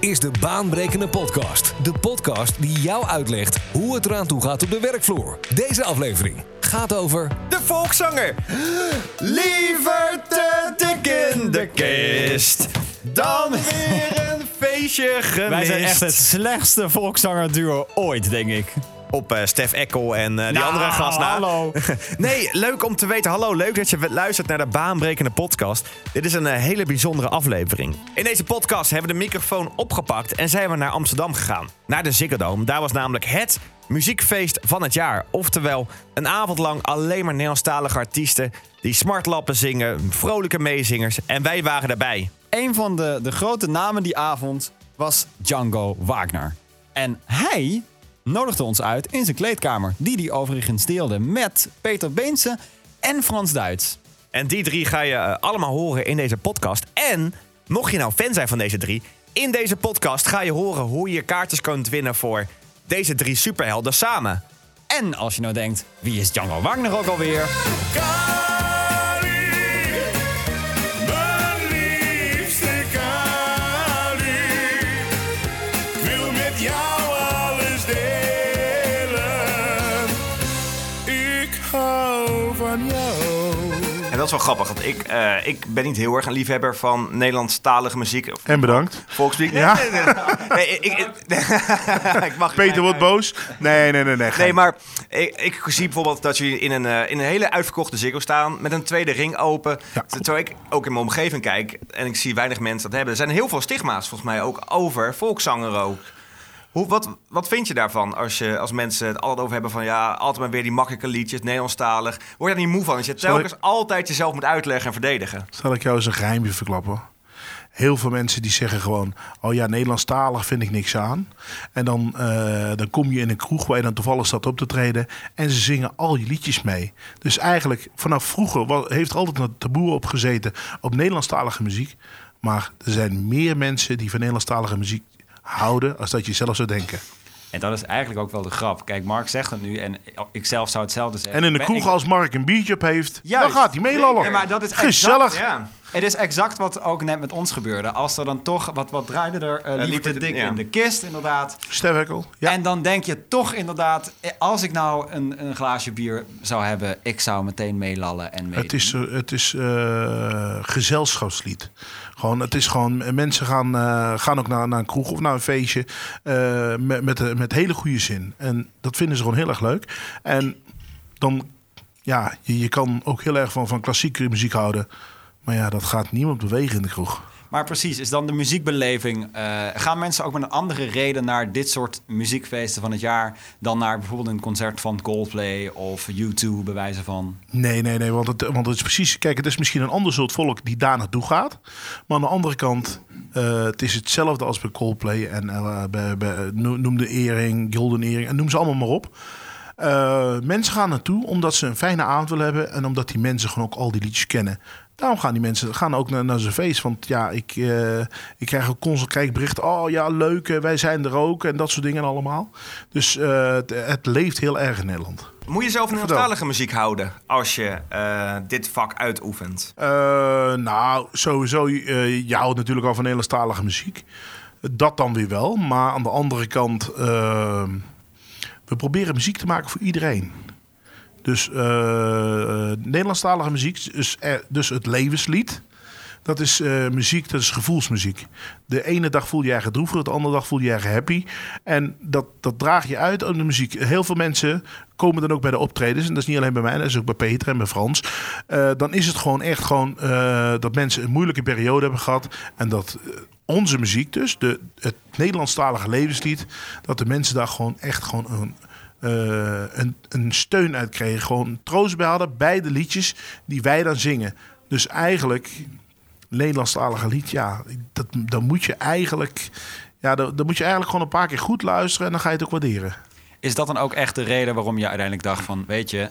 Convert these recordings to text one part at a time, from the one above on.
is de Baanbrekende Podcast. De podcast die jou uitlegt hoe het eraan toe gaat op de werkvloer. Deze aflevering gaat over... De volkszanger. Liever te dik in de kist dan weer een feestje gemist. Wij zijn echt het slechtste volkszangerduo ooit, denk ik. Op eh, Stef Eckel en eh, die Nou, andere gast hallo. nee, leuk om te weten. Hallo, leuk dat je luistert naar de baanbrekende podcast. Dit is een eh, hele bijzondere aflevering. In deze podcast hebben we de microfoon opgepakt en zijn we naar Amsterdam gegaan. Naar de Ziggo Dome. Daar was namelijk het muziekfeest van het jaar. Oftewel, een avond lang alleen maar Nederlandstalige artiesten... die smartlappen zingen, vrolijke meezingers. En wij waren erbij. Een van de, de grote namen die avond was Django Wagner. En hij nodigde ons uit in zijn kleedkamer. Die hij overigens deelde met Peter Beense en Frans Duits. En die drie ga je eh, allemaal horen in deze podcast. En, mocht je nou fan zijn van deze drie... in deze podcast ga je horen hoe je kaartjes kunt winnen voor deze drie superhelden samen. En als je nou denkt, wie is Django Wagner ook alweer? En dat is wel grappig, want ik, eh, ik ben niet heel erg een liefhebber van Nederlandstalige muziek. Of En bedankt. volksmuziek. Ja? Nee, nee, nee. Nee, ik, ik, ik mag Peter wordt boos. Nee, nee, nee. Nee, Nee, maar ik, ik zie bijvoorbeeld dat jullie in een, eh, in een hele uitverkochte Ziggo staan... met een tweede ring open. Ja. Terwijl ik ook in mijn omgeving kijk en ik zie weinig mensen dat hebben. Er zijn heel veel stigma's volgens mij ook over volkszangeren ook. Hoe, wat, wat vind je daarvan als, je, als mensen het altijd over hebben van... ja, altijd maar weer die makkelijke liedjes, Nederlandstalig. Word je daar niet moe van? Dat je telkens ik- altijd jezelf moet uitleggen en verdedigen. Zal ik jou eens een geheimje verklappen? Heel veel mensen die zeggen gewoon... oh ja, Nederlandstalig vind ik niks aan. En dan, eh, dan kom je in een kroeg waar je dan toevallig staat op te treden... en ze zingen al je liedjes mee. Dus eigenlijk, vanaf vroeger heeft er altijd een taboe op gezeten... op Nederlandstalige muziek. Maar er zijn meer mensen die van Nederlandstalige muziek houden... als dat je zelf zou denken. En dat is eigenlijk ook wel de grap. Kijk, Mark zegt het nu en ik zelf zou hetzelfde zeggen. En in de kroeg, als Mark een biertje op heeft... Juist. dan gaat hij meelallen. Ja, maar dat is Gezellig. exact- Ja. Het is exact wat ook net met ons gebeurde. Als er dan toch, wat, wat draaide er liever te te- dik in de kist, inderdaad. Stefwekkel. Ja. En dan denk je toch inderdaad, eh, als ik nou een, een glaasje bier zou hebben, ik zou meteen meelallen en mee. Het is, het is eh, gezelschapslied. Gewoon, het is gewoon, mensen gaan, eh, gaan ook naar, naar een kroeg of naar een feestje eh, met, met, met hele goede zin. En dat vinden ze gewoon heel erg leuk. En dan, ja, je, je kan ook heel erg van, van klassieke muziek houden. Maar ja, dat gaat niemand bewegen in de kroeg. Maar precies, is dan de muziekbeleving. eh, gaan mensen ook met een andere reden naar dit soort muziekfeesten van het jaar dan naar bijvoorbeeld een concert van Coldplay of U2 bij wijze van? Nee, nee, nee. Want het, want het is precies. Kijk, het is misschien een ander soort volk die daar naartoe gaat. Maar aan de andere kant, eh, het is hetzelfde als bij Coldplay. En eh, bij, bij, noem de Earring, Golden Earring en noem ze allemaal maar op. Mensen gaan naartoe omdat ze een fijne avond willen hebben. En omdat die mensen gewoon ook al die liedjes kennen. Daarom gaan die mensen gaan ook naar, naar zo'n feest. Want ja, ik, eh, ik krijg ook constant krijg berichten. Oh ja, leuk, eh, wij zijn er ook. En dat soort dingen allemaal. Dus eh, het, het leeft heel erg in Nederland. Moet je zelf Nederlandstalige muziek houden als je dit vak uitoefent? Nou, sowieso, je houdt natuurlijk al van Nederlandstalige muziek. Dat dan weer wel. Maar aan de andere kant, we proberen muziek te maken voor iedereen. Dus eh, Nederlandstalige muziek, dus, dus het levenslied. Dat is eh, muziek, dat is gevoelsmuziek. De ene dag voel je je eigen de andere dag voel je je happy. En dat, dat draag je uit aan de muziek. Heel veel mensen komen dan ook bij de optredens. En dat is niet alleen bij mij, dat is ook bij Peter en bij Frans. Eh, dan is het gewoon echt gewoon eh, dat mensen een moeilijke periode hebben gehad. En dat eh, onze muziek dus, de, het Nederlandstalige levenslied... dat de mensen daar gewoon echt gewoon een, eh, een, een steun uit kregen. Gewoon troost bij hadden bij de liedjes die wij dan zingen. Dus eigenlijk, Nederlandstalige lied, ja, dat, dan moet je eigenlijk... Ja, dan, dan moet je eigenlijk gewoon een paar keer goed luisteren en dan ga je het ook waarderen. Is dat dan ook echt de reden waarom je uiteindelijk dacht van, weet je,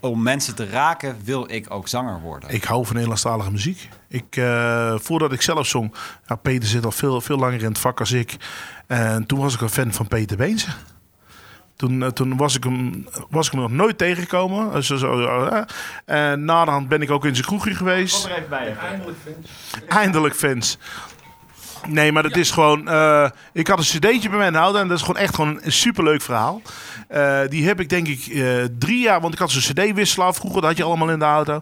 om mensen te raken wil ik ook zanger worden? Ik hou van Nederlandstalige muziek. Ik, eh, voordat ik zelf zong, Peter zit al veel, veel langer in het vak als ik. En toen was ik een fan van Peter Beense. Toen, eh, toen was, ik hem, was ik hem nog nooit tegengekomen. Dus zo, zo, eh, en na de hand ben ik ook in zijn kroegje geweest. er even bij. Eindelijk fans. Nee, maar dat is gewoon. eh, ik had een cd'tje bij mij in de auto en dat is gewoon echt gewoon een superleuk verhaal. Eh, die heb ik denk ik eh, drie jaar, want ik had zo'n cd-wisselaar vroeger, dat had je allemaal in de auto.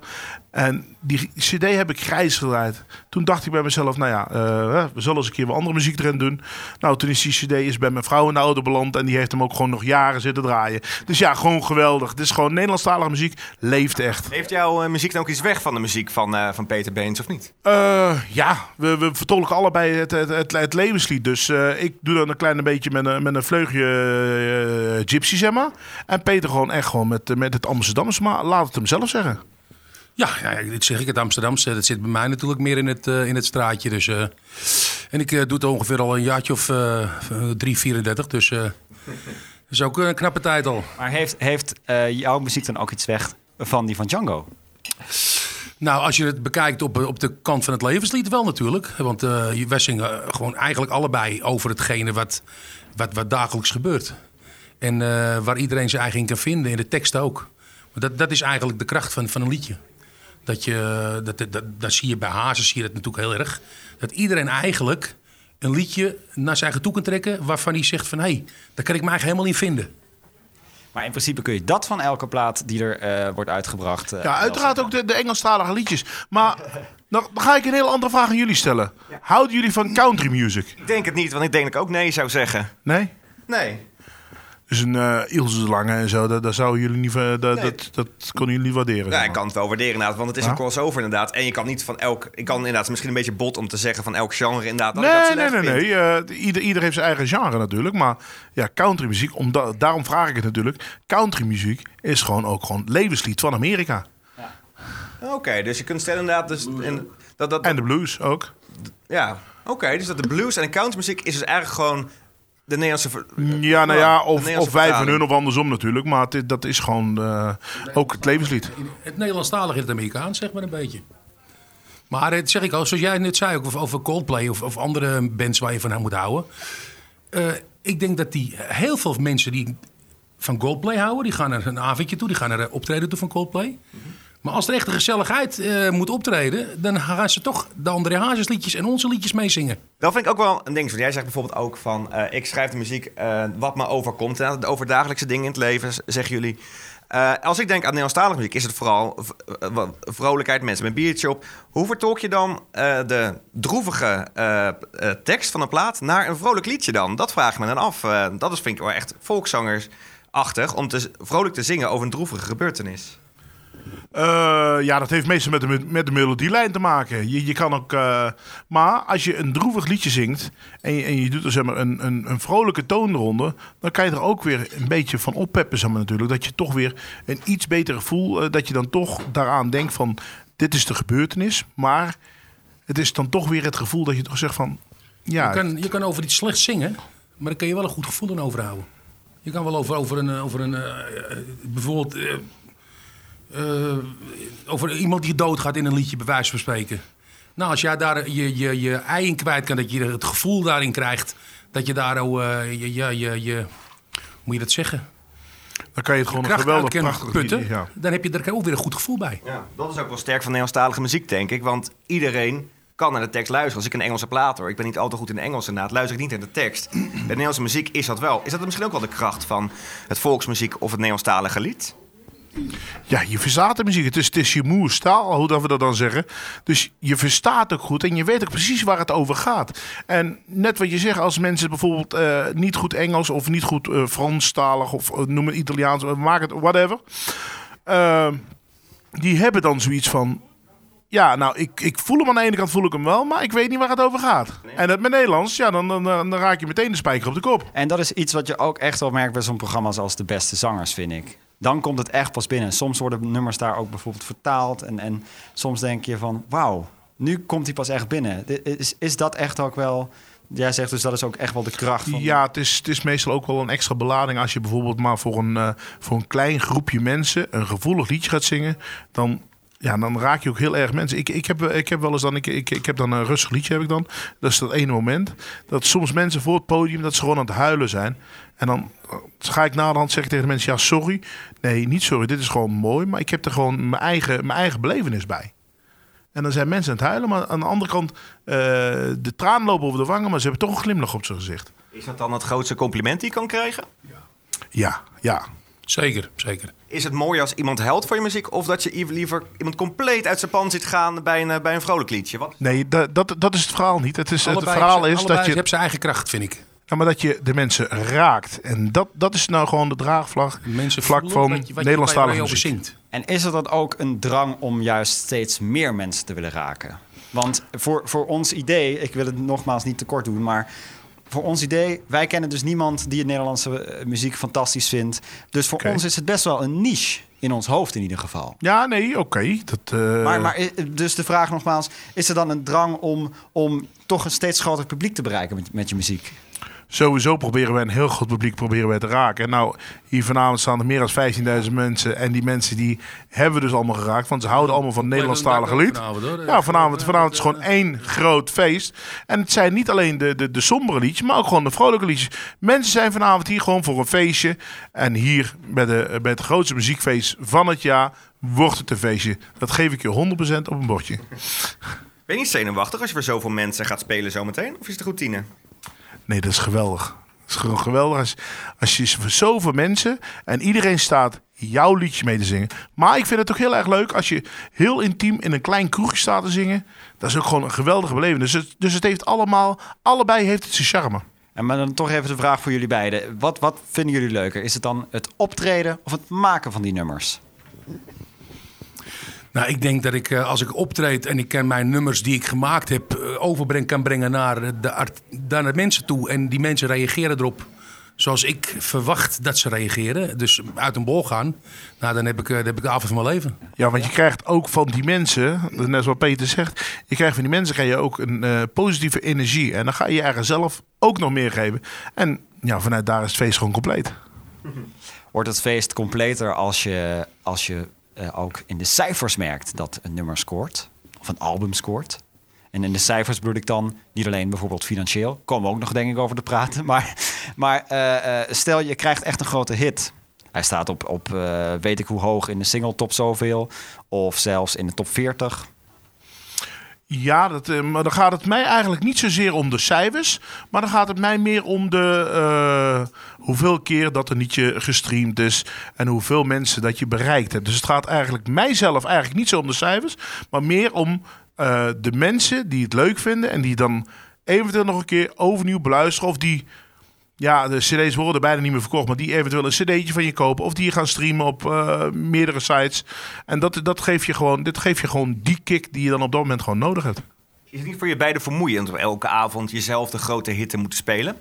En die cd heb ik grijs gedraaid. Toen dacht ik bij mezelf, nou ja, eh, we zullen eens een keer wat andere muziek erin doen. Nou, toen is die cd is bij mijn vrouw in de auto beland en die heeft hem ook gewoon nog jaren zitten draaien. Dus ja, gewoon geweldig. Het is gewoon Nederlandstalige muziek, leeft echt. Heeft jouw eh, muziek dan ook iets weg van de muziek van, eh, van Peter Beens of niet? Ja, we, we vertolken allebei het, het, het, het levenslied. Dus ik doe dan een klein beetje met een, met een vleugje gypsy, zeg maar. En Peter gewoon echt gewoon met, met het Amsterdamse. Maar laat het hem zelf zeggen. Ja, ja, dit zeg ik, het Amsterdamse. Dat zit bij mij natuurlijk meer in het, eh, in het straatje. Dus, eh, en ik eh, doe het ongeveer al een jaartje of 3, 34. Dus dat is ook een knappe tijd al. Maar heeft, heeft jouw muziek dan ook iets weg van die van Django? Nou, als je het bekijkt op, op de kant van het levenslied wel natuurlijk. Want wij zingen gewoon eigenlijk allebei over hetgene wat, wat, wat dagelijks gebeurt. En waar iedereen zijn eigen in kan vinden, in de tekst ook. Maar dat, dat is eigenlijk de kracht van, van een liedje. Dat je, dat, dat, dat, dat zie je bij Hazes, zie je dat natuurlijk heel erg. Dat iedereen eigenlijk een liedje naar zijn eigen toe kan trekken... waarvan hij zegt van, hé, hey, daar kan ik me eigenlijk helemaal in vinden. Maar in principe kun je dat van elke plaat die er eh, wordt uitgebracht. eh, Ja, uiteraard ook de, de Engelstalige liedjes. Maar dan, dan ga ik een hele andere vraag aan jullie stellen. Houden jullie van country music? Ik denk het niet, want ik denk dat ik ook nee zou zeggen. Nee? Nee. Dus een eh Ilse de Lange en zo, dat, dat zouden jullie niet, eh, dat, dat, dat konden jullie niet waarderen. Ja, ik kan het wel waarderen inderdaad, want het is Ja? een crossover inderdaad. En je kan niet van elk... Ik kan inderdaad, misschien een beetje bot om te zeggen van elk genre inderdaad. dat ik dat Nee, nee, nee, nee. Eh, ieder, ieder heeft zijn eigen genre natuurlijk. Maar ja, countrymuziek, omdat, daarom vraag ik het natuurlijk. Countrymuziek is gewoon ook gewoon levenslied van Amerika. Oké, dus je kunt stellen inderdaad... Dus, en, dat, dat, En de blues ook. ja, oké. dus dat de blues en de countrymuziek is dus eigenlijk gewoon de Nederlandse... ver- Ja, nou ja, de of, of wij van hun of andersom natuurlijk. Maar het, dat is gewoon eh, ook het levenslied. In het Nederlandstalig in het Amerikaans, zeg maar een beetje. Maar het zeg ik al, zoals jij net zei, ook over- Coldplay of, of andere bands waar je van moet houden. Eh, ik denk dat die heel veel mensen die van Coldplay houden, die gaan er een avondje toe, die gaan er een optreden toe van Coldplay. Maar als er echt gezelligheid eh, moet optreden, dan gaan ze toch de André Hazes liedjes en onze liedjes meezingen. Dat vind ik ook wel een ding. Want jij zegt bijvoorbeeld ook van... eh, ik schrijf de muziek eh, wat me overkomt. En over dagelijkse dingen in het leven, zeggen jullie. Als ik denk aan Nederlandstalige muziek... is het vooral vrolijkheid, mensen met biertje op. Hoe vertolk je dan de droevige tekst van een plaat... naar een vrolijk liedje dan? Dat vraag ik me dan af. Dat is, vind ik wel echt volkszangersachtig... om te, vrolijk te zingen over een droevige gebeurtenis. Eh, ja, dat heeft meestal met de, met de melodielijn te maken. Je, je kan ook, eh, maar als je een droevig liedje zingt en je, en je doet er zeg maar, een, een, een vrolijke toon eronder, dan kan je er ook weer een beetje van oppeppen, zeg maar, natuurlijk. Dat je toch weer een iets beter gevoel, eh, dat je dan toch daaraan denkt van, dit is de gebeurtenis, maar het is dan toch weer het gevoel dat je toch zegt van, ja, Je kan, je kan over iets slechts zingen, maar daar kan je wel een goed gevoel aan overhouden. Je kan wel over, over een, over een bijvoorbeeld, eh, over iemand die doodgaat in een liedje, bij wijze van spreken. Nou, als jij daar je, je, je ei in kwijt kan, dat je het gevoel daarin krijgt, dat je daar ook, eh, je, je, je, je, hoe moet je dat zeggen? dan kan je het gewoon een geweldig prachtig putten, liedje, ja. dan heb je er ook weer een goed gevoel bij. Ja, dat is ook wel sterk van Nederlandstalige muziek, denk ik. Want iedereen kan naar de tekst luisteren. Als ik een Engelse plaat hoor, ik ben niet altijd goed in Engels inderdaad, luister ik niet naar de tekst. Bij Nederlandse muziek is dat wel. Is dat misschien ook wel de kracht van het volksmuziek of het Nederlandstalige lied? Ja, je verstaat de muziek. Het is, het is je moerstaal, hoe dat we dat dan zeggen. Dus je verstaat ook goed en je weet ook precies waar het over gaat. En net wat je zegt, als mensen bijvoorbeeld eh, niet goed Engels of niet goed eh, Franstalig of eh, noem het Italiaans, maak het whatever. die hebben dan zoiets van. Ja, nou, ik, ik voel hem aan de ene kant voel ik hem wel, maar ik weet niet waar het over gaat. En dat met Nederlands, ja, dan, dan, dan dan raak je meteen de spijker op de kop. En dat is iets wat je ook echt wel merkt bij zo'n programma's als De Beste Zangers, vind ik. Dan komt het echt pas binnen. Soms worden nummers daar ook bijvoorbeeld vertaald. En, en soms denk je van, wauw, nu komt hij pas echt binnen. Is, is dat echt ook wel... Jij zegt dus dat is ook echt wel de kracht van... Ja, het is, het is meestal ook wel een extra belading als je bijvoorbeeld maar voor een, eh, voor een klein groepje mensen een gevoelig liedje gaat zingen. Dan, ja, dan raak je ook heel erg mensen. Ik, ik, heb, ik heb wel eens dan, ik, ik, ik heb dan een rustig liedje heb ik dan. Dat is dat ene moment. Dat soms mensen voor het podium dat ze gewoon aan het huilen zijn. En dan eh, ga ik naderhand zeggen tegen de mensen, ja sorry. Nee, niet sorry, dit is gewoon mooi. Maar ik heb er gewoon mijn eigen, mijn eigen belevenis bij. En dan zijn mensen aan het huilen. Maar aan de andere kant, eh, de tranen lopen over de wangen. Maar ze hebben toch een glimlach op zijn gezicht. Is dat dan het grootste compliment die je kan krijgen? Ja, ja. Zeker, zeker. Is het mooi als iemand helpt voor je muziek... of dat je liever iemand compleet uit zijn pan ziet gaan bij een, eh, bij een vrolijk liedje? Wat? Nee, dat, dat, dat is het verhaal niet. Het, is, het verhaal is dat je, hebt zijn eigen kracht, vind ik. ja, maar dat je de mensen raakt. En dat, dat is nou gewoon de draagvlak Mensen vlak van wat je- wat je- Nederlandstalige je muziek. zingt. En is er dan ook een drang om juist steeds meer mensen te willen raken? Want voor, voor ons idee, ik wil het nogmaals niet te kort doen, maar voor ons idee, wij kennen dus niemand die het Nederlandse eh, muziek fantastisch vindt. Dus voor ons is het best wel een niche in ons hoofd in ieder geval. Ja, nee, oké. Dat, eh, Maar, maar eh, dus de vraag nogmaals, is er dan een drang om, om toch een steeds groter publiek te bereiken met, met je muziek? Sowieso proberen wij een heel groot publiek proberen wij te raken. En nou, hier vanavond staan er meer dan 15.000 mensen. En die mensen die hebben we dus allemaal geraakt. Want ze houden allemaal van het Nederlandstalige lied. Ja, vanavond, vanavond is gewoon één groot feest. En het zijn niet alleen de, de, de sombere liedjes, maar ook gewoon de vrolijke liedjes. Mensen zijn vanavond hier gewoon voor een feestje. En hier bij, de, bij het grootste muziekfeest van het jaar wordt het een feestje. Dat geef ik je 100% op een bordje. Ben je niet zenuwachtig als je voor zoveel mensen gaat spelen zometeen? Of is het routine? Nee, dat is geweldig. Dat is gewoon geweldig als, als je zoveel mensen en iedereen staat jouw liedje mee te zingen. Maar ik vind het ook heel erg leuk als je heel intiem in een klein kroegje staat te zingen. Dat is ook gewoon een geweldige beleving. Dus het, dus het heeft allemaal, allebei heeft het zijn charme. En maar dan toch even de vraag voor jullie beiden. Wat, wat vinden jullie leuker? Is het dan het optreden of het maken van die nummers? Nou, ik denk dat ik eh, als ik optreed en ik ken mijn nummers die ik gemaakt heb, eh, overbreng kan brengen naar de, art, naar de mensen toe. En die mensen reageren erop zoals ik verwacht dat ze reageren. Dus uit een bol gaan. Nou, dan heb ik, eh, dan heb ik de avond van mijn leven. Ja, want je krijgt ook van die mensen, net zoals Peter zegt, je krijgt van die mensen krijg je ook een eh, positieve energie. En dan ga je je eigen zelf ook nog meer geven. En ja, vanuit daar is het feest gewoon compleet. Wordt het feest completer als je, als je eh, ook in de cijfers merkt dat een nummer scoort? Of een album scoort? En in de cijfers bedoel ik dan niet alleen bijvoorbeeld financieel. Komen we ook nog denk ik over te praten. Maar, maar eh, eh, stel je krijgt echt een grote hit. Hij staat op, op weet ik hoe hoog in de single top zoveel. Of zelfs in de top 40. Ja, dat, eh, maar dan gaat het mij eigenlijk niet zozeer om de cijfers. Maar dan gaat het mij meer om de eh, hoeveel keer dat er niet je gestreamd is. En hoeveel mensen dat je bereikt hebt. Dus het gaat eigenlijk mijzelf eigenlijk niet zo om de cijfers. Maar meer om eh, de mensen die het leuk vinden. En die dan eventueel nog een keer overnieuw beluisteren. Of die, ja, de cd's worden bijna niet meer verkocht. Maar die eventueel een cd'tje van je kopen. Of die je gaan streamen op eh, meerdere sites. En dat, dat geeft je gewoon, dit geeft je gewoon die kick die je dan op dat moment gewoon nodig hebt. Is het niet voor je beiden vermoeiend om elke avond jezelf de grote hit te moeten spelen?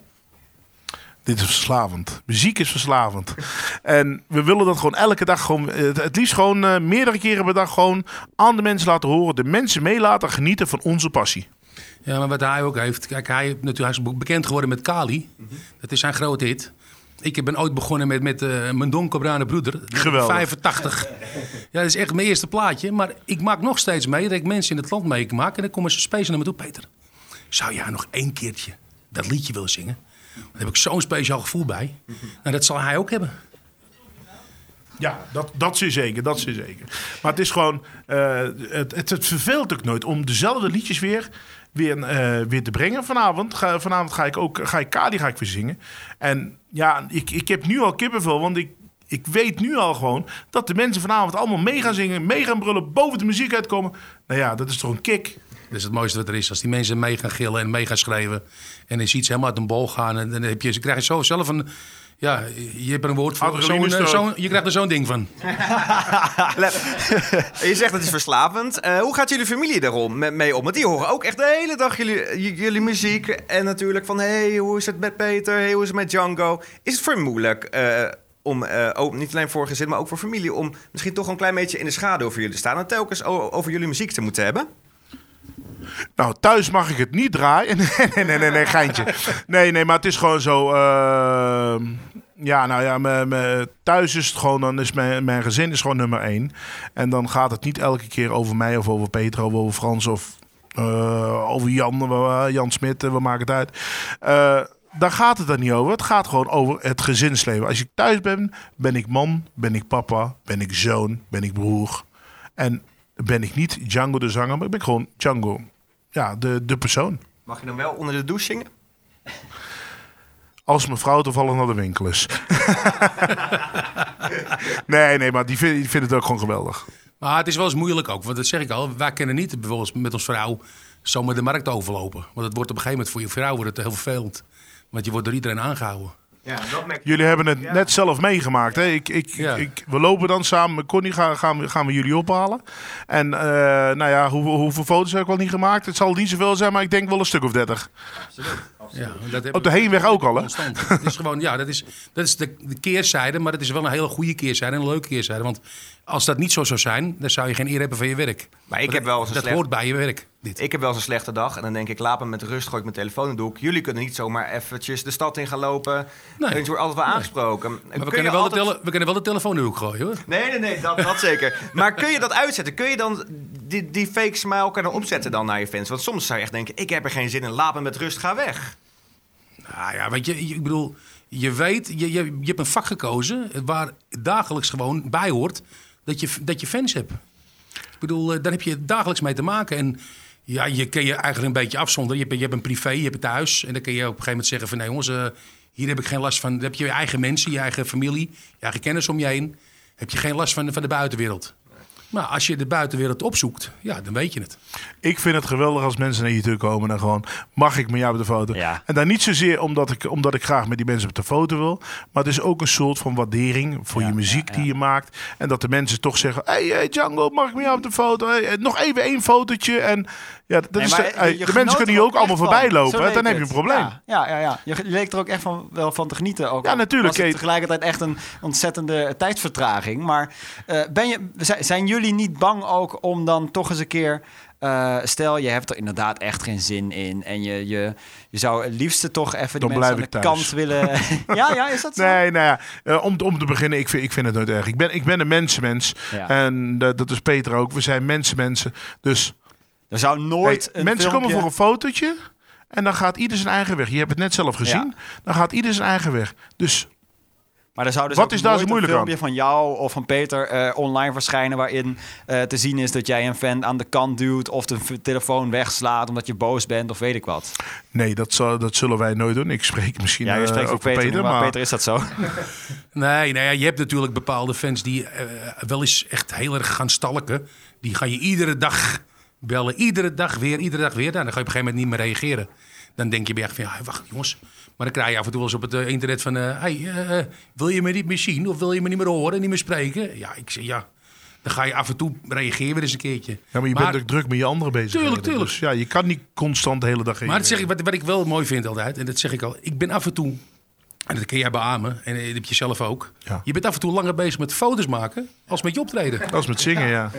Dit is verslavend. Muziek is verslavend. En we willen dat gewoon elke dag gewoon, het, het liefst gewoon eh, meerdere keren per dag gewoon aan de mensen laten horen. De mensen mee laten genieten van onze passie. Ja, maar wat hij ook heeft. Kijk, hij, natuurlijk, hij is bekend geworden met Kali. Dat is zijn grote hit. Ik ben ooit begonnen met, met eh, mijn donkerbruine broeder. Geweldig. 85. Ja, dat is echt mijn eerste plaatje. Maar ik maak nog steeds mee dat ik mensen in het land meemaak. En dan komen ze speciaal naar me toe. Peter, zou jij nog één keertje dat liedje willen zingen? Daar heb ik zo'n speciaal gevoel bij. Nou, dat zal hij ook hebben. Ja, dat, dat is zeker, dat is zeker. Maar het is gewoon, eh, het, het, het verveelt ook nooit om dezelfde liedjes weer, weer, eh, weer te brengen. Vanavond, ga, vanavond ga ik ook, ga ik Kali ga ik weer zingen. En ja, ik, ik heb nu al kippenvel, want ik, ik weet nu al gewoon dat de mensen vanavond allemaal mee gaan zingen, mee gaan brullen, boven de muziek uitkomen. Nou ja, dat is toch een kick. Dat is het mooiste wat er is. Als die mensen mee gaan gillen en mee gaan schrijven. En je ziet ze helemaal uit een bol gaan. En dan heb je, ze krijg je zo zelf een... Ja, je hebt er een woord voor. Zo'n, eh, zo'n- je krijgt er zo'n ding van. Je zegt het is verslavend. Eh, hoe gaat jullie familie daarom me- mee om? Want die horen ook echt de hele dag jullie, jullie muziek. En natuurlijk van, hey, hoe is het met Peter? Hey, hoe is het met Django? Is het voor je moeilijk eh, om, eh, ook, niet alleen voor gezin, maar ook voor familie... om misschien toch een klein beetje in de schaduw voor jullie te staan... en telkens over jullie muziek te moeten hebben? Nou, thuis mag ik het niet draaien. Nee, nee, nee, nee, nee geintje. Nee, nee, maar het is gewoon zo. eh, ja, nou ja, thuis is het gewoon, dan is mijn, gezin is gewoon nummer één. En dan gaat het niet elke keer over mij of over Peter of over Frans of eh, over Jan, eh, Jan Smit, eh, we maken het uit. Daar gaat het dan niet over. Het gaat gewoon over het gezinsleven. Als ik thuis ben, ben ik man, ben ik papa, ben ik zoon, ben ik broer. En ben ik niet Django de zanger, maar ik ben gewoon Django, ja, de, de persoon. Mag je dan wel onder de douche zingen? Als mijn vrouw toevallig naar de winkel is. nee, nee, maar die vindt die vindt het ook gewoon geweldig. Maar het is wel eens moeilijk ook. Want dat zeg ik al. Wij kunnen niet bijvoorbeeld met ons vrouw zomaar de markt overlopen. Want het wordt op een gegeven moment voor je vrouw wordt het heel vervelend. Want je wordt door iedereen aangehouden. Ja, dat merk Jullie hebben het net zelf meegemaakt. Hè? Ik, ik, Ja. ik, we lopen dan samen met Connie, gaan, gaan, we, gaan we jullie ophalen. En eh, nou ja, hoeveel, hoeveel foto's heb ik al niet gemaakt? Het zal niet zoveel zijn, maar ik denk wel een stuk of dertig. Ja, dat Op de we heenweg ook al, hè? Constant. Het is gewoon, ja, dat is, dat is de, de keerzijde. Maar het is wel een hele goede keerzijde en een leuke keerzijde. Want als dat niet zo zou zijn, dan zou je geen eer hebben van je werk. Maar ik heb wel eens een Dat slecht- hoort bij je werk. Dit. Ik heb wel eens een slechte dag en dan denk ik, laat me met rust, gooi ik mijn telefoon in de hoek. Jullie kunnen niet zomaar eventjes de stad in gaan lopen. Nee. En je wordt altijd wel aangesproken. maar we kunnen, wel altijd- de we kunnen wel de telefoon in de hoek gooien hoor. Nee, nee, nee, dat, dat zeker. Maar kun je dat uitzetten? Kun je dan die, die fake smile kunnen opzetten dan naar je fans? Want soms zou je echt denken, ik heb er geen zin in, laat me met rust, ga weg. Nou ja, weet je, ik bedoel, je weet, je, je, je hebt een vak gekozen waar dagelijks gewoon bij hoort dat je, dat je fans hebt. Ik bedoel, eh, daar heb je dagelijks mee te maken. En ja, je kun je eigenlijk een beetje afzonderen. Je hebt, je hebt een privé, je hebt het thuis. En dan kun je op een gegeven moment zeggen van... nee jongens, eh, hier heb ik geen last van. Dan heb je je eigen mensen, je eigen familie, je eigen kennis om je heen. Heb je geen last van, van de buitenwereld. Maar als je de buitenwereld opzoekt, ja, dan weet je het. Ik vind het geweldig als mensen naar je toe komen en gewoon mag ik met jou op de foto. Ja. En dan niet zozeer omdat ik, omdat ik graag met die mensen op de foto wil, maar het is ook een soort van waardering voor Ja, je muziek ja, die je maakt. En dat de mensen toch zeggen: hey, hey Django, mag ik met jou op de foto? Hey, nog even één fotootje. En ja, dat Nee, is maar de, je- hey, je de genoot mensen kunnen er hier ook allemaal voorbij van. lopen. Dan heb je een probleem. Ja, ja, ja, ja. Je leek er ook echt van, wel van te genieten. Ook Ja, natuurlijk. Was het Kate. tegelijkertijd echt een ontzettende tijdsvertraging. Maar eh, ben je, zijn- zijn jullie niet bang ook om dan toch eens een keer... eh, stel, je hebt er inderdaad echt geen zin in. En je, je, je zou het liefste toch even Dan mensen aan de thuis. kant willen... ja, ja, is dat zo? Nee, nou ja, eh, om, om te beginnen, ik vind, ik vind het nooit erg. Ik ben, ik ben een mensenmens. Ja. En dat is Peter ook. We zijn mensenmensen. Dus Er zou nooit Hey, een mensen filmpje... komen voor een fotootje en dan gaat ieder zijn eigen weg. Je hebt het net zelf gezien. Dan gaat ieder zijn eigen weg. Dus Maar er zou dus Wat ook is daar zo moeilijk een aan? filmpje van jou of van Peter eh, online verschijnen... waarin eh, te zien is dat jij een fan aan de kant duwt... of de telefoon wegslaat omdat je boos bent of weet ik wat. nee, dat, zal, dat zullen wij nooit doen. Ik spreek misschien Ja, je eh, spreekt over Peter, Peter, maar, maar Peter is dat zo. Nee, nou ja, je hebt natuurlijk bepaalde fans die eh, wel eens echt heel erg gaan stalken. Die ga je iedere dag bellen, iedere dag weer, iedere dag weer. Nou, dan ga je op een gegeven moment niet meer reageren. Dan denk je bij echt van, ja, wacht jongens. Maar dan krijg je af en toe wel eens op het eh, internet van... eh, hey, eh, wil je me niet meer zien of wil je me niet meer horen, niet meer spreken? Ja, ik zeg ja. Dan ga je af en toe reageren weer eens een keertje. ja, maar je bent ook druk met je andere bezig. Tuurlijk, tuurlijk. Dus ja, je kan niet constant de hele dag Maar dat zeg ik, wat, wat ik wel mooi vind altijd, en dat zeg ik al, ik ben af en toe, en dat kun jij beamen, en dat heb je zelf ook. Ja. Je bent af en toe langer bezig met foto's maken als met je optreden. Is met zingen, ja.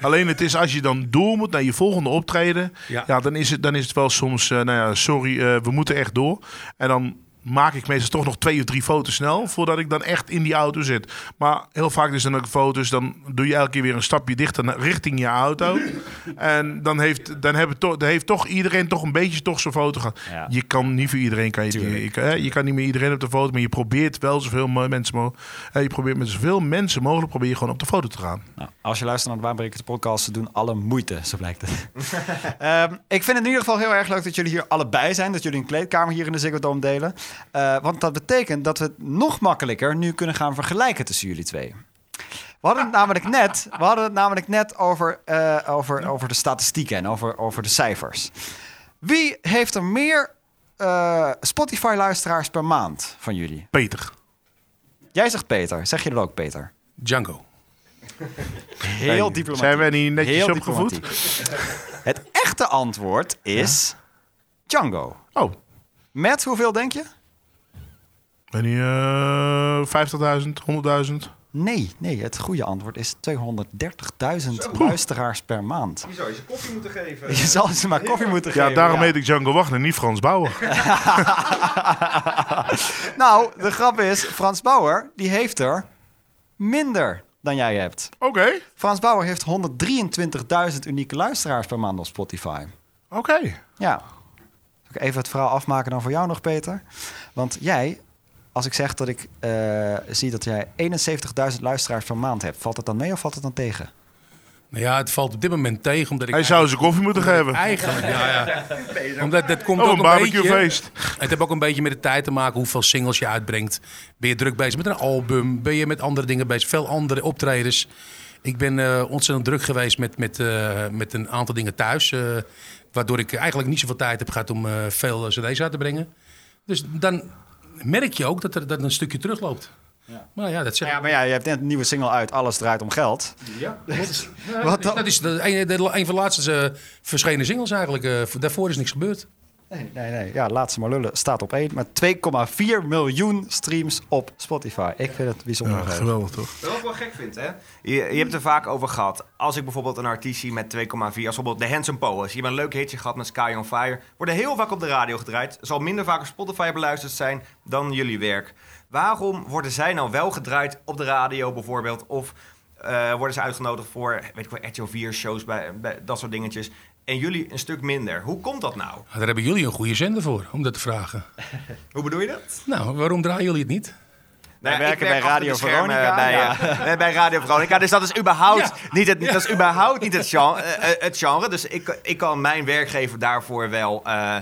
Alleen het is als je dan door moet naar je volgende optreden. Ja, Ja. dan, is het, dan is het wel soms, eh, nou ja, sorry, eh, we moeten echt door. En dan maak ik meestal toch nog twee of drie foto's snel. Voordat ik dan echt in die auto zit. Maar heel vaak dus dan ook foto's. Dan doe je elke keer weer een stapje dichter naar, richting je auto. en dan heeft, dan hebben toch, dan heeft toch iedereen toch een beetje toch zo'n foto gehad. Ja. Je kan niet voor iedereen. Kan je, je, kan- je kan niet meer iedereen op de foto. Maar je probeert wel zoveel mensen mogelijk. Je probeert met zoveel mensen mogelijk probeer je gewoon op de foto te gaan. Nou, als je luistert naar de Baanbrekers podcast, ze doen alle moeite, zo blijkt het. Ehm, ik vind het in ieder geval heel erg leuk dat jullie hier allebei zijn. Dat jullie een kleedkamer hier in de Ziggo Dome delen. Eh, want dat betekent dat we het nog makkelijker nu kunnen gaan vergelijken tussen jullie twee. We hadden het namelijk net, we hadden het namelijk net over, eh, over, over de statistieken en over, over de cijfers. Wie heeft er meer eh, Spotify-luisteraars per maand van jullie? Peter. Jij zegt Peter. Zeg je dat ook, Peter? Django. Heel Hey, diplomatiek. Zijn wij niet netjes Heel opgevoed? Het echte antwoord is Django. Oh, Met hoeveel denk je? Ben je eh 50.000, 100.000? Nee, nee, het goede antwoord is 230.000 luisteraars per maand. Je zou je koffie moeten geven. Je zal ze maar koffie moeten Ja, geven. daarom heet ik Django Wagner, niet Frans Bauer. Nou, de grap is, Frans Bauer, die heeft er minder dan jij hebt. Oké, Frans Bauer heeft 123.000 unieke luisteraars per maand op Spotify. oké. Ja. Zal ik even het verhaal afmaken dan voor jou nog, Peter? Want jij, als ik zeg dat ik eh, zie dat jij 71.000 luisteraars per maand hebt, valt het dan mee of valt het dan tegen? Nou ja, het valt op dit moment tegen. Omdat ik Hij zou zijn koffie moeten geven. Eigenlijk, ja, ja. Omdat dat komt Oh, ook een een barbecuefeest. Het heeft ook een beetje met de tijd te maken hoeveel singles je uitbrengt. Ben je druk bezig met een album? Ben je met andere dingen bezig? Veel andere optredens. Ik ben eh, ontzettend druk geweest met, met, eh, met een aantal dingen thuis. eh, waardoor ik eigenlijk niet zoveel tijd heb gehad om eh, veel cd's uit te brengen. Dus dan merk je ook dat er dat een stukje terugloopt. Maar ja, dat zeg Ja, maar ja, je hebt net een nieuwe single uit. Alles draait om geld. Ja, dat is, Wat dat is de, een, de, een van de laatste eh, verschenen singles eigenlijk. Eh, daarvoor is niks gebeurd. Nee, nee, nee. Ja, laat ze maar lullen. Staat op één. Met 2,4 miljoen streams op Spotify. Ik vind het bijzonder. Ja, geweldig toch? Wat ik wel gek vind, hè? Je, je hebt het er vaak over gehad. Als ik bijvoorbeeld een artiest zie met 2,4, als bijvoorbeeld de Handsome Poets. Je hebt een leuk hitje gehad met Sky on Fire. Worden heel vaak op de radio gedraaid. Zal minder vaak op Spotify beluisterd zijn dan jullie werk. Waarom worden zij nou wel gedraaid op de radio bijvoorbeeld? Of eh, worden ze uitgenodigd voor, weet ik wel, RTL 4 shows, bij, bij dat soort dingetjes. En jullie een stuk minder. Hoe komt dat nou? Ah, Daar hebben jullie een goede zender voor, om dat te vragen. Hoe bedoel je dat? Nou, waarom draaien jullie het niet? Wij Nou, werken ik werk bij Radio Veronica, Bij, ja. eh, bij Radio Veronica. Dus dat is überhaupt Ja. niet het, dat is überhaupt niet het genre. eh, eh, het genre. Dus ik, ik kan mijn werkgever daarvoor wel, eh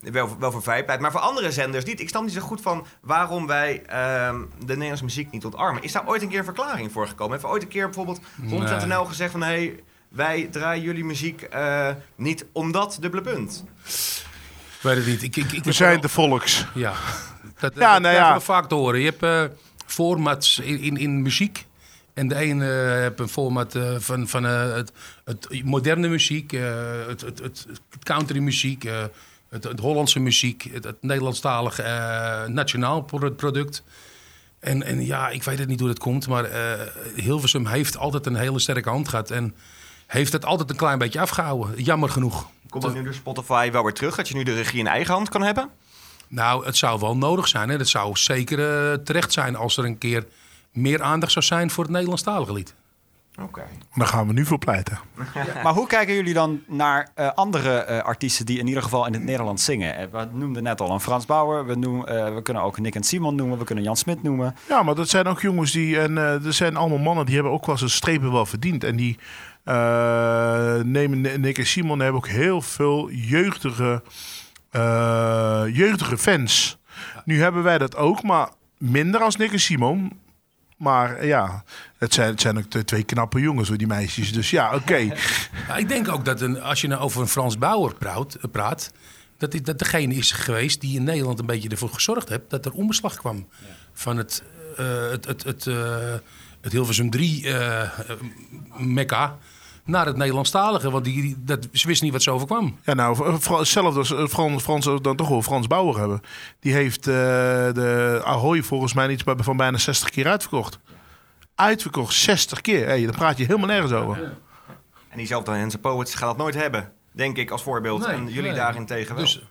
wel, wel voor vrijheid. Maar voor andere zenders niet. Ik snap niet zo goed van waarom wij ehm, de Nederlandse muziek niet ontarmen. Is daar ooit een keer een verklaring voor gekomen? Heeft ooit een keer bijvoorbeeld rond NL gezegd van... Hey, wij draaien jullie muziek eh, niet omdat dubbele punt. Ik weet het niet. Ik, ik, ik We zijn de volks. Ja, dat, Ja, dat nou ja. we vaak te horen. Je hebt eh, formats in, in, in muziek. En de ene eh, heeft een format eh, van, van eh, het, het moderne muziek, eh, het, het, het, het country muziek, eh, het, het Hollandse muziek, het, eh, nationaal pro- product. En, en ja, ik weet het niet hoe dat komt, maar eh, Hilversum heeft altijd een hele sterke hand gehad. En heeft het altijd een klein beetje afgehouden. Jammer genoeg. Komt dat nu door Spotify wel weer terug? Dat je nu de regie in eigen hand kan hebben? Nou, het zou wel nodig zijn. Hè? Het zou zeker eh, terecht zijn als er een keer meer aandacht zou zijn voor het Nederlandstalige lied. Oké. Daar gaan we nu voor pleiten. Maar hoe kijken jullie dan naar eh, andere eh, artiesten die in ieder geval in het Nederlands zingen? We noemden net al een Frans Bauer. We, noemen, eh, we kunnen ook Nick en Simon noemen. We kunnen Jan Smit noemen. Ja, maar dat zijn ook jongens die... En eh er zijn allemaal mannen die hebben ook wel zijn strepen wel verdiend. En die eh, nemen... Nick en Simon hebben ook heel veel jeugdige, eh, jeugdige fans. Nu hebben wij dat ook, maar minder als Nick en Simon. Maar ja, het zijn, het zijn ook de twee knappe jongens, hoor, die meisjes. Dus ja, oké. Ja, ik denk ook dat een, als je nou over een Frans Bauer praat, eh, praat dat, dat degene is geweest die in Nederland een beetje ervoor gezorgd heeft dat er ombeslag kwam van het, eh, het, het, het, eh, het Hilversum 3 eh, eh, mekka naar het Nederlandstalige. Want die, die- dat, ze wisten niet wat ze overkwam. Ja, nou, Fra- hetzelfde als eh, Frans, Frans dan toch wel Frans Bauer hebben. Die heeft eh, de Ahoy volgens mij iets van bijna 60 keer uitverkocht. Uitverkocht 60 keer. Hey, daar praat je helemaal nergens over. En diezelfde Hense Poets gaat dat nooit hebben, denk ik, als voorbeeld. Nee, en jullie nee. daarin tegen wel. Dus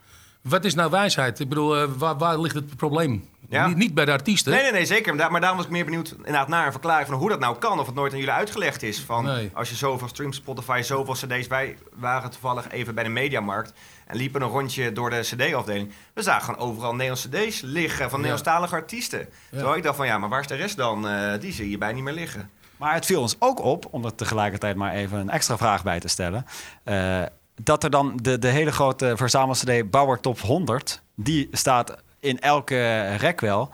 wat is nou wijsheid? Ik bedoel, eh, waar, waar ligt het probleem? Ja. Niet, niet bij de artiesten. nee, nee, nee, zeker. Maar, daar- maar daarom was ik meer benieuwd inderdaad, naar een verklaring van hoe dat nou kan. Of het nooit aan jullie uitgelegd is. Van, Nee. Als je zoveel streams, Spotify, zoveel cd's. Wij waren toevallig even bij de Mediamarkt. En liepen een rondje door de cd-afdeling. We zagen gewoon overal Nederlandse cd's liggen van Nederlandstalige artiesten. Terwijl ik dacht van ja, maar waar is de rest dan? Eh, die zie je bij niet meer liggen. Maar het viel ons ook op, om er tegelijkertijd maar even een extra vraag bij te stellen. eh, dat er dan de, de hele grote verzamel-CD Bauer Top 100, die staat in elke rek wel.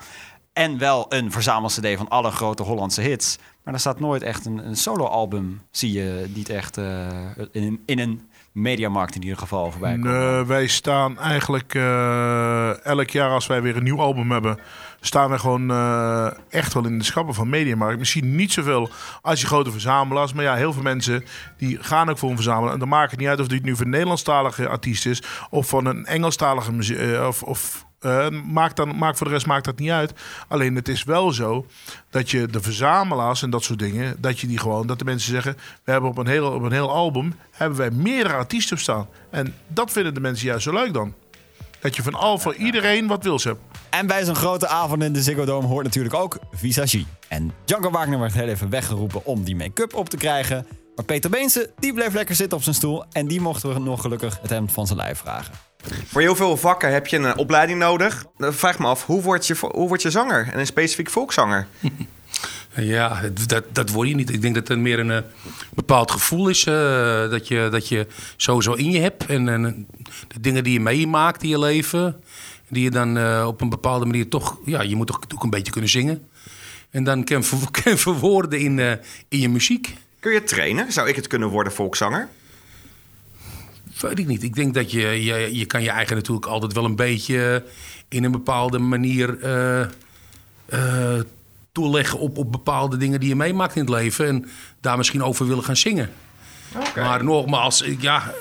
En wel een verzamel-CD van alle grote Hollandse hits. Maar er staat nooit echt een, een solo-album, zie je niet echt eh, in, in een mediamarkt in ieder geval voorbij komen. Wij staan eigenlijk eh, elk jaar als wij weer een nieuw album hebben, staan we gewoon eh, echt wel in de schappen van Mediamarkt. Misschien niet zoveel als je grote verzamelaars, maar ja, heel veel mensen die gaan ook voor een verzamelaar. En dan maakt het niet uit of dit nu voor een Nederlandstalige artiest is of van een Engelstalige muziek of, of eh, maakt, dan, maakt voor de rest maakt dat niet uit. Alleen het is wel zo dat je de verzamelaars en dat soort dingen, dat je die gewoon, dat de mensen zeggen, we hebben op een heel, op een heel album, hebben wij meerdere artiesten staan. En dat vinden de mensen juist zo leuk dan. Dat je van al voor iedereen wat wils hebt. En bij zo'n grote avond in de Ziggo Dome hoort natuurlijk ook visagie. En Django Wagner werd heel even weggeroepen om die make-up op te krijgen. Maar Peter Beense, die bleef lekker zitten op zijn stoel. En die mochten we nog gelukkig het hemd van zijn lijf vragen. Voor heel veel vakken heb je een eh, opleiding nodig. Dan vraag me af, hoe word je, hoe word je zanger? En een specifiek volkszanger? Ja, dat, dat word je niet. Ik denk dat het meer een eh, bepaald gevoel is. eh, dat, je, dat je sowieso in je hebt. En, en de dingen die je meemaakt in je leven. Die je dan eh, op een bepaalde manier toch... Ja, je moet toch ook een beetje kunnen zingen. En dan kan ver- kan verwoorden in, eh, in je muziek. Kun je trainen? Zou ik het kunnen worden, volkszanger? Weet ik niet. Ik denk dat je, je, je kan je eigen natuurlijk altijd wel een beetje in een bepaalde manier eh, toeleggen op, op bepaalde dingen die je meemaakt in het leven. En daar misschien over willen gaan zingen. Maar nogmaals, ja,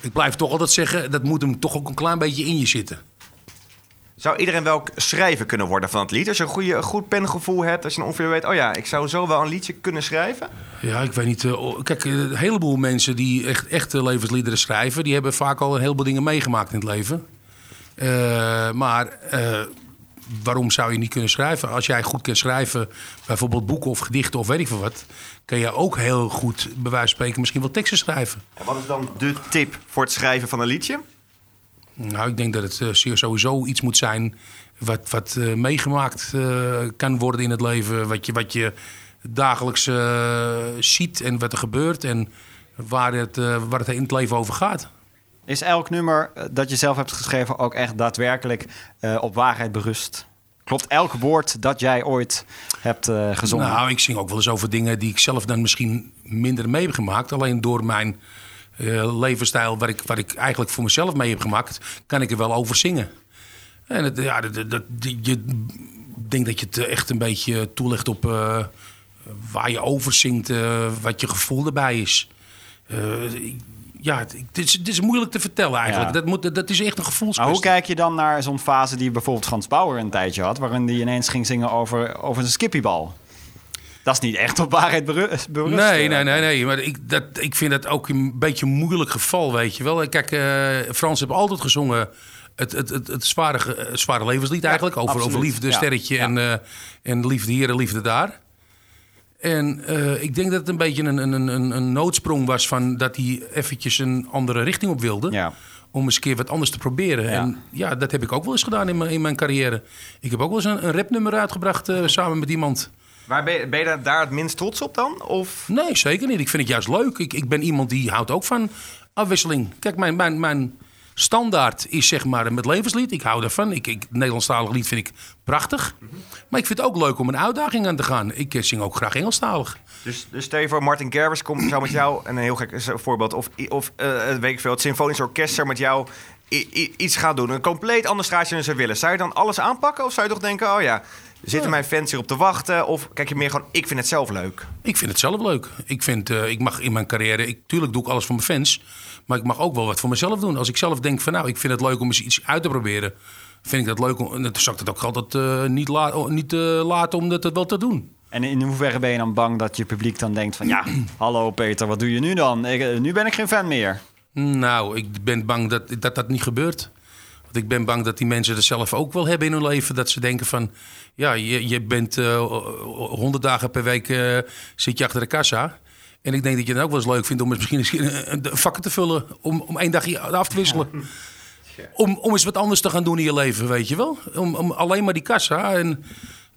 ik blijf toch altijd zeggen, dat moet hem toch ook een klein beetje in je zitten. Zou iedereen wel schrijver kunnen worden van het lied? Als je een, goede, een goed pengevoel hebt, als je ongeveer weet... oh ja, ik zou zo wel een liedje kunnen schrijven. Ja, ik weet niet. eh, kijk, eh, een heleboel mensen die echt echte levensliederen schrijven, die hebben vaak al een heleboel dingen meegemaakt in het leven. Eh, maar waarom zou je niet kunnen schrijven? Als jij goed kunt schrijven, bijvoorbeeld boeken of gedichten of weet ik veel wat, kan je ook heel goed, bij wijze van spreken, misschien wel teksten schrijven. En wat is dan de tip voor het schrijven van een liedje? Nou, ik denk dat het eh, sowieso iets moet zijn wat, wat eh, meegemaakt eh, kan worden in het leven. Wat je, wat je dagelijks ziet en wat er gebeurt en waar het, waar het in het leven over gaat. Is elk nummer dat je zelf hebt geschreven ook echt daadwerkelijk op waarheid berust? Klopt elk woord dat jij ooit hebt gezongen? Nou, ik zing ook wel eens over dingen die ik zelf dan misschien minder mee heb gemaakt. Alleen door mijn eh, levensstijl, waar ik, waar ik eigenlijk voor mezelf mee heb gemaakt, kan ik er wel over zingen. En het, ja, dat, dat, dat- je ik denk dat je het echt een beetje toelegt op eh, waar je over zingt, eh, wat je gevoel erbij is. Eh, ja, het, het is, het is moeilijk te vertellen eigenlijk. Ja. Dat, moet, dat is echt een Maar hoe gevoelskwestie. kijk je dan naar zo'n fase die bijvoorbeeld Frans Bauer een tijdje had, waarin die ineens ging zingen over, over een skippiebal? Dat is niet echt op waarheid beru- berust. Nee, eh. nee, nee, nee. Maar ik, dat, ik vind dat ook een beetje een moeilijk geval, weet je wel. Kijk, eh Frans heeft altijd gezongen het, het, het, het zware, eh, zware levenslied eigenlijk. Over, absoluut. over liefde, Ja, sterretje ja. En, eh, en liefde hier en liefde daar. En eh, ik denk dat het een beetje een, een, een, een noodsprong was van dat hij eventjes een andere richting op wilde. Ja. Om eens een keer wat anders te proberen. Ja. En ja, dat heb ik ook wel eens gedaan in mijn, in mijn carrière. Ik heb ook wel eens een, een rapnummer uitgebracht eh, samen met iemand. Waar ben, je, ben je daar- het minst trots op dan? Of Nee, zeker niet. Ik vind het juist leuk. Ik, ik ben iemand die houdt ook van afwisseling. Kijk, mijn, mijn, mijn standaard is zeg maar met levenslied. Ik hou daarvan. Ik, ik, Nederlandstalig lied vind ik prachtig. Maar ik vind het ook leuk om een uitdaging aan te gaan. Ik eh, zing ook graag Engelstalig. Dus, dus stel je voor, Martin Gerwers komt, zou met jou, en een heel gek eh, voorbeeld, of, of eh, weet ik veel, het Symfonisch Orkest zou met jou iets gaan doen. Een compleet ander straatje dan ze willen. Zou je dan alles aanpakken? Of zou je toch denken, oh ja, zitten mijn fans hierop te wachten? Of kijk je meer gewoon, ik vind het zelf leuk. Ik vind het zelf leuk. Ik, vind, eh, ik mag in mijn carrière... Ik, tuurlijk doe ik alles voor mijn fans. Maar ik mag ook wel wat voor mezelf doen. Als ik zelf denk van nou, ik vind het leuk om eens iets uit te proberen. Vind ik dat leuk om... en Dan zou ik dat ook altijd eh, niet, la, oh, niet eh, laten om dat wel te doen. En in hoeverre ben je dan bang dat je publiek dan denkt van... ja, hallo Peter, wat doe je nu dan? Ik, eh, nu ben ik geen fan meer. Nou, ik ben bang dat dat, dat niet gebeurt. Want ik ben bang dat die mensen het zelf ook wel hebben in hun leven. Dat ze denken van, ja, je, je bent honderd dagen per week eh, zit je achter de kassa. En ik denk dat je het ook wel eens leuk vindt om eens misschien eens een- een vakken te vullen. Om, om één dagje af te wisselen. Om, om eens wat anders te gaan doen in je leven, weet je wel. Om, om alleen maar die kassa. En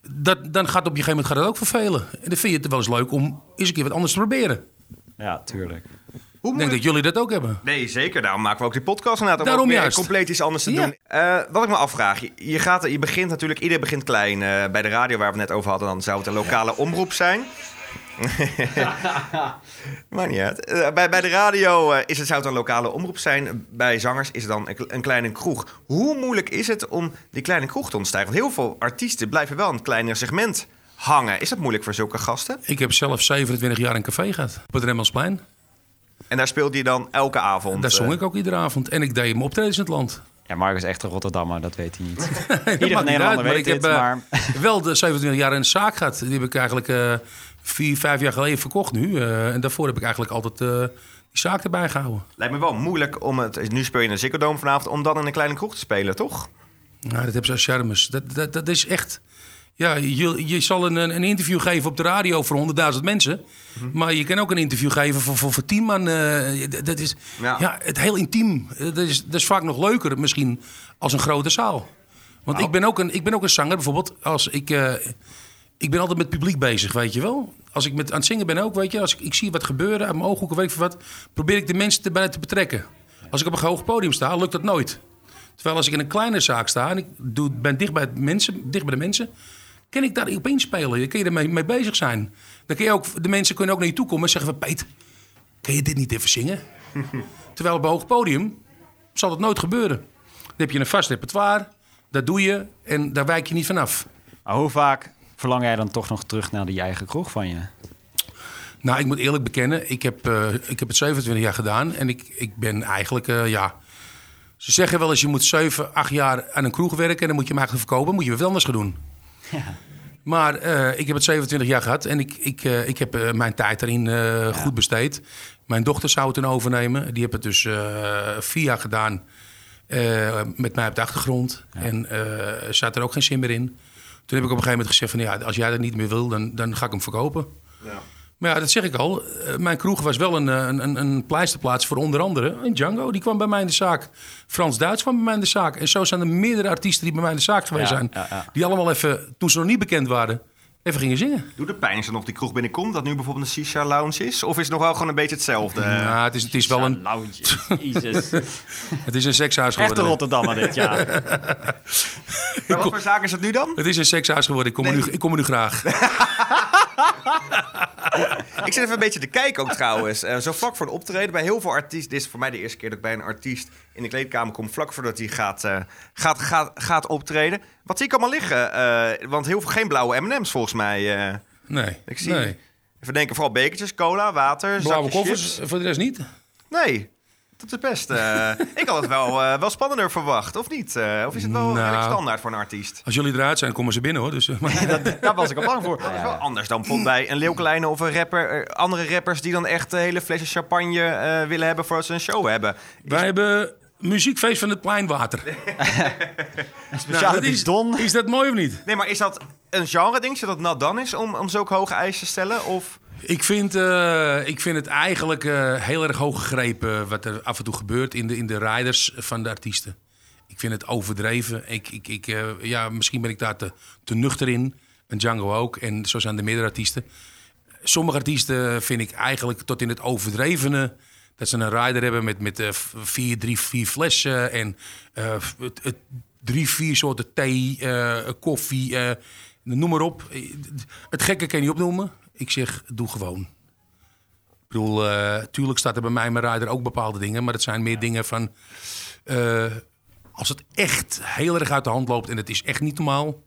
dat, dan gaat op je gegeven moment gaat het ook vervelen. En dan vind je het wel eens leuk om eens een keer wat anders te proberen. Ja, tuurlijk. Hoe Ik denk dat jullie dat ook hebben. Nee, zeker. Daarom maken we ook die podcast inderdaad. Om Daarom ook weer juist. compleet iets anders te Ja. doen. Eh, wat ik me afvraag. Je, gaat, je begint natuurlijk... Iedereen begint klein. eh, bij de radio waar we het net over hadden... dan zou het een lokale omroep zijn. Maakt niet uit. Eh, bij, bij de radio is het, zou het een lokale omroep zijn. Bij zangers is het dan een, een kleine kroeg. Hoe moeilijk is het om die kleine kroeg te ontstijgen? Want heel veel artiesten blijven wel in een kleiner segment hangen. Is dat moeilijk voor zulke gasten? Ik heb zelf 27 jaar een café gehad. Op het Remmelsplein. En daar speelde je dan elke avond? Daar zong eh, ik ook iedere avond. En ik deed mijn optredens in het land. Ja, Mark is echt een Rotterdammer, dat weet hij niet. Iedere Nederlander uit, maar weet ik heb dit, eh, maar... wel de 27 jaar een zaak gehad. Die heb ik eigenlijk eh, vier, vijf jaar geleden verkocht nu. Eh, en daarvoor heb ik eigenlijk altijd eh, die zaak erbij gehouden. Lijkt me wel moeilijk om het... Nu speel je in een Ziggo Dome vanavond... om dan in een kleine kroeg te spelen, toch? Nou, dat hebben ze als charmes. Dat, dat, dat is echt... Ja, je, je zal een, een interview geven op de radio voor 100.000 mensen. Mhm. Maar je kan ook een interview geven voor, voor, voor 10 man. eh, dat- is Ja. ja. het heel intiem. Eh, Dat is, dat is vaak nog leuker misschien als een grote zaal. Want Nou. ik, ben ook een, ik ben ook een zanger. Bijvoorbeeld als ik... eh, ik ben altijd met publiek bezig, weet je wel. Als ik met, aan het zingen ben ook, weet je, als ik, ik zie wat gebeuren uit mijn ooghoeken, weet ik wat, probeer ik de mensen erbij te betrekken. Als ik op een hoog podium sta, lukt dat nooit. Terwijl als ik in een kleine zaak sta en ik doe, ben dicht bij, het mensen, dicht bij de mensen, kan ik daar op inspelen. Kun je ermee mee bezig zijn. Dan kun je ook, de mensen kunnen ook naar je toe komen en zeggen van, Peet, kun je dit niet even zingen? Terwijl op een hoog podium zal dat nooit gebeuren. Dan heb je een vast repertoire, dat doe je en daar wijk je niet vanaf. Maar hoe vaak verlang jij dan toch nog terug naar die eigen kroeg van je? Nou, ik moet eerlijk bekennen, ik heb, eh, ik heb het 27 jaar gedaan en ik, ik ben eigenlijk, eh, ja... Ze zeggen wel eens, je moet 7, 8 jaar aan een kroeg werken en dan moet je hem eigenlijk verkopen, moet je wat anders gaan doen. Maar eh, ik heb het 27 jaar gehad en ik, ik, eh, ik heb eh, mijn tijd eh, goed besteed. Mijn dochter zou het dan overnemen. Die heeft het dus eh, vier jaar gedaan eh, met mij op de achtergrond. En eh zat er ook geen zin meer in. Toen heb ik op een gegeven moment gezegd van ja, als jij dat niet meer wil, dan, dan ga ik hem verkopen. Maar ja, dat zeg ik al. Eh, Mijn kroeg was wel een, eh, een, een, een pleisterplaats voor onder andere Django. Die kwam bij mij in de zaak. Frans Duits kwam bij mij in de zaak. En zo zijn er meerdere artiesten die bij mij in de zaak geweest Ja, zijn. ja. Die allemaal even, toen ze nog niet bekend waren, even gingen zingen. Doe de pijn als er nog die kroeg binnenkomt, dat nu bijvoorbeeld een Shisha Lounge is? Of is het nog wel gewoon een beetje hetzelfde? nou, het is, het is wel een, Lounge. Jezus. het is een sekshuis Echte geworden. Rotterdammer dit, ja. Maar wat voor zaak is het nu dan? Het is een sekshuis geworden. Ik kom, er, nu, ik kom er nu graag. Ik zit even een beetje te kijken ook trouwens. Eh, zo vlak voor de optreden bij heel veel artiesten. Dit is voor mij de eerste keer dat ik bij een artiest in de kleedkamer kom. Vlak voordat hij gaat, eh, gaat, gaat, gaat optreden. Wat zie ik allemaal liggen? Eh, want heel veel geen blauwe M&M's volgens mij. eh. Nee, ik zie nee. even denken, vooral bekertjes, cola, water, Blauwe zakjes koffers, chips. voor de rest niet. Nee, dat is best. eh, ik had het wel, wel spannender verwacht, of niet? Eh, of is het wel Nou. redelijk standaard voor een artiest? Als jullie eruit zijn, komen ze binnen hoor. Dus, maar- Daar was ik al bang voor. Dat is wel anders dan bijvoorbeeld bij een Leeuwkleine of een rapper. andere rappers die dan echt een hele flesje champagne eh, willen hebben voordat ze een show hebben. Wij hebben muziekfeest van het Pleinwater. Speciale dat is, bidon. is dat mooi of niet? Nee, maar is dat een genre ding, zodat het nat dan is om, om zulke hoge eisen te stellen? Of Ik vind, eh, ik vind het eigenlijk eh, heel erg hoog gegrepen wat er af en toe gebeurt in de, in de riders van de artiesten. Ik vind het overdreven. Ik, ik, ik, eh, ja, misschien ben ik daar te, te nuchter in. En Django ook. En zo zijn de meerdere artiesten. Sommige artiesten vind ik eigenlijk tot in het overdrevene. Dat ze een rider hebben met, met eh, vier, drie, vier flessen. En eh, drie, vier soorten thee, eh, koffie. noem maar op. Het gekke kan je niet opnoemen. Ik zeg, doe gewoon. Ik bedoel, tuurlijk staat er bij mij mijn rider ook bepaalde dingen. Maar het zijn meer dingen van... als het echt heel erg uit de hand loopt en het is echt niet normaal...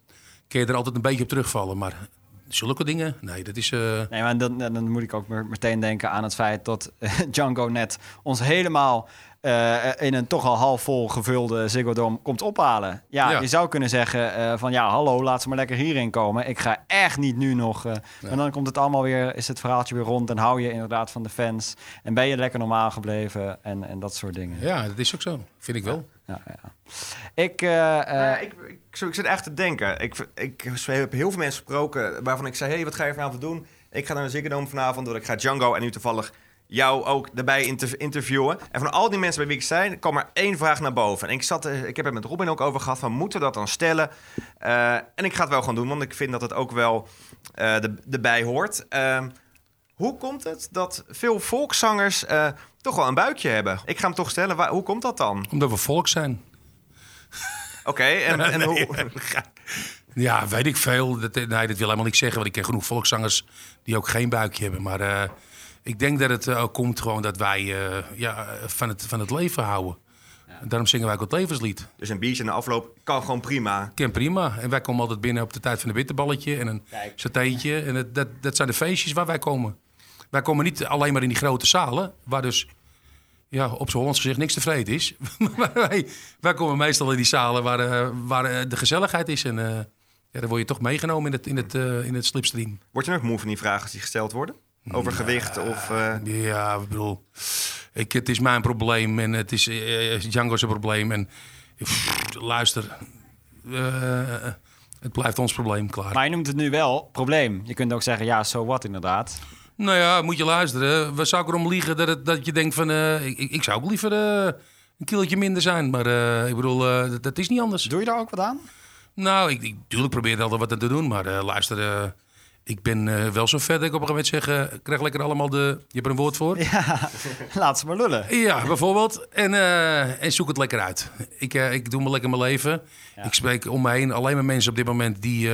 kun je er altijd een beetje op terugvallen. Maar zulke dingen, nee, dat is... eh, Nee, maar dan, dan moet ik ook me- meteen denken aan het feit dat Django net ons helemaal eh, in een toch al half vol gevulde Ziggo Dome komt ophalen. Ja, Ja. je zou kunnen zeggen eh, van ja, hallo, laat ze maar lekker hierin komen. Ik ga echt niet nu nog. eh En dan komt het allemaal weer, is het verhaaltje weer rond en hou je inderdaad van de fans. En ben je lekker normaal gebleven en, en dat soort dingen. ja, dat is ook zo. Vind ik wel. Ja, ja. Ik, eh, eh, Nou ja, ik, ik, zit echt te denken. Ik, ik heb heel veel mensen gesproken waarvan ik zei... hey, wat ga je vanavond doen? Ik ga naar de Ziggo vanavond, want ik ga Django en nu toevallig jou ook daarbij inter- interviewen. En van al die mensen bij wie ik zei, kwam er één vraag naar boven. En ik, zat, eh, ik heb het met Robin ook over gehad, van moeten we dat dan stellen? En ik ga het wel gewoon doen, want ik vind dat het ook wel erbij hoort. Ehm, hoe komt het dat veel volkszangers toch wel een buikje hebben? Ik ga hem toch stellen, waar, hoe komt dat dan? Omdat we volk zijn. Oké, en, en hoe... Ja, weet ik veel. Dat, nee, dat wil helemaal niet zeggen. Want ik ken genoeg volkszangers die ook geen buikje hebben. Maar eh, ik denk dat het eh, ook komt gewoon dat wij eh, ja, van, het, van het leven houden. Daarom zingen wij ook het levenslied. Dus een biertje in de afloop kan gewoon prima. Ik ken prima. En wij komen altijd binnen op de tijd van een bitterballetje en een satéetje. En dat, dat, dat zijn de feestjes waar wij komen. Wij komen niet alleen maar in die grote zalen, waar dus ja, op z'n Hollands gezicht niks tevreden is. wij, wij komen meestal in die zalen waar, eh, waar eh, de gezelligheid is. En eh, ja, dan word je toch meegenomen in het, in het, eh, in het slipstream. Word je nog moe van die vragen die gesteld worden? Over gewicht of... eh, Ja, ik bedoel, ik, het is mijn probleem en het is Django's probleem. En pff, luister, eh, het blijft ons probleem, klaar. maar je noemt het nu wel probleem. Je kunt ook zeggen, ja, so what inderdaad. Nou ja, moet je luisteren. Waar zou ik erom liegen dat, het, dat je denkt van... eh, ik, ik zou ook liever eh, een kilootje minder zijn. Maar eh, ik bedoel, dat, dat is niet anders. Doe je daar ook wat aan? Nou, ik, ik, tuurlijk probeer er altijd wat aan te doen. Maar luister, Ik ben wel zo ver dat ik op een gegeven moment zeg... eh, krijg lekker allemaal de... Je hebt er een woord voor? Ja, laat ze maar lullen. Ja, bijvoorbeeld. En, en zoek het lekker uit. Ik, ik doe me lekker mijn leven. Ik spreek om me heen alleen maar mensen op dit moment die,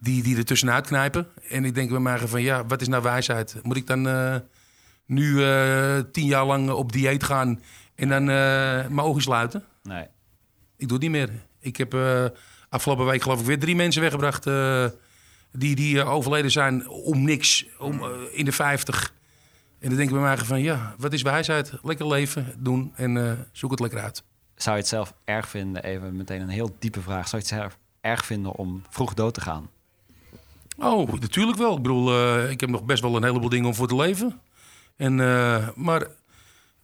die, die er tussenuit knijpen. En ik denk bij mij van, ja, wat is nou wijsheid? Moet ik dan eh, nu eh, tien jaar lang op dieet gaan en dan eh, mijn ogen sluiten? Nee. Ik doe het niet meer. Ik heb afgelopen week geloof ik weer drie mensen weggebracht... die, die overleden zijn om niks, om, in de 50. En dan denk ik bij mij van, ja, wat is wijsheid? Lekker leven, doen en zoek het lekker uit. Zou je het zelf erg vinden, even meteen een heel diepe vraag. Zou je het zelf erg vinden om vroeg dood te gaan? Oh, natuurlijk wel. Ik bedoel, eh, ik heb nog best wel een heleboel dingen om voor te leven. En, eh, maar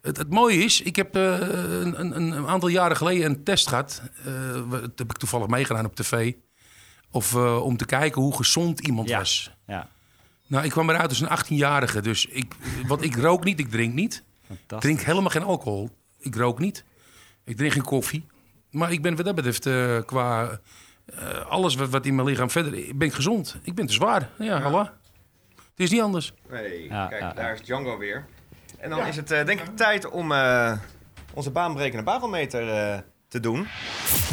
het, het mooie is, ik heb eh, een, een, een aantal jaren geleden een test gehad. eh, wat- dat heb ik toevallig meegedaan op tv. Of om te kijken hoe gezond iemand was. Ja, Nou, ik kwam eruit als een 18-jarige. Dus ik, want ik rook niet, ik drink niet. Ik drink helemaal geen alcohol. Ik rook niet. Ik drink geen koffie. Maar ik ben wat dat betreft qua eh, alles wat, wat in mijn lichaam verder... Ik ben gezond. Ik ben te zwaar. Ja, hallo. Het is niet anders. Nee, Ja, kijk, ja, daar ja. is Django weer. En dan is het eh, denk ik tijd om eh, onze baanbrekende barometer eh, te doen.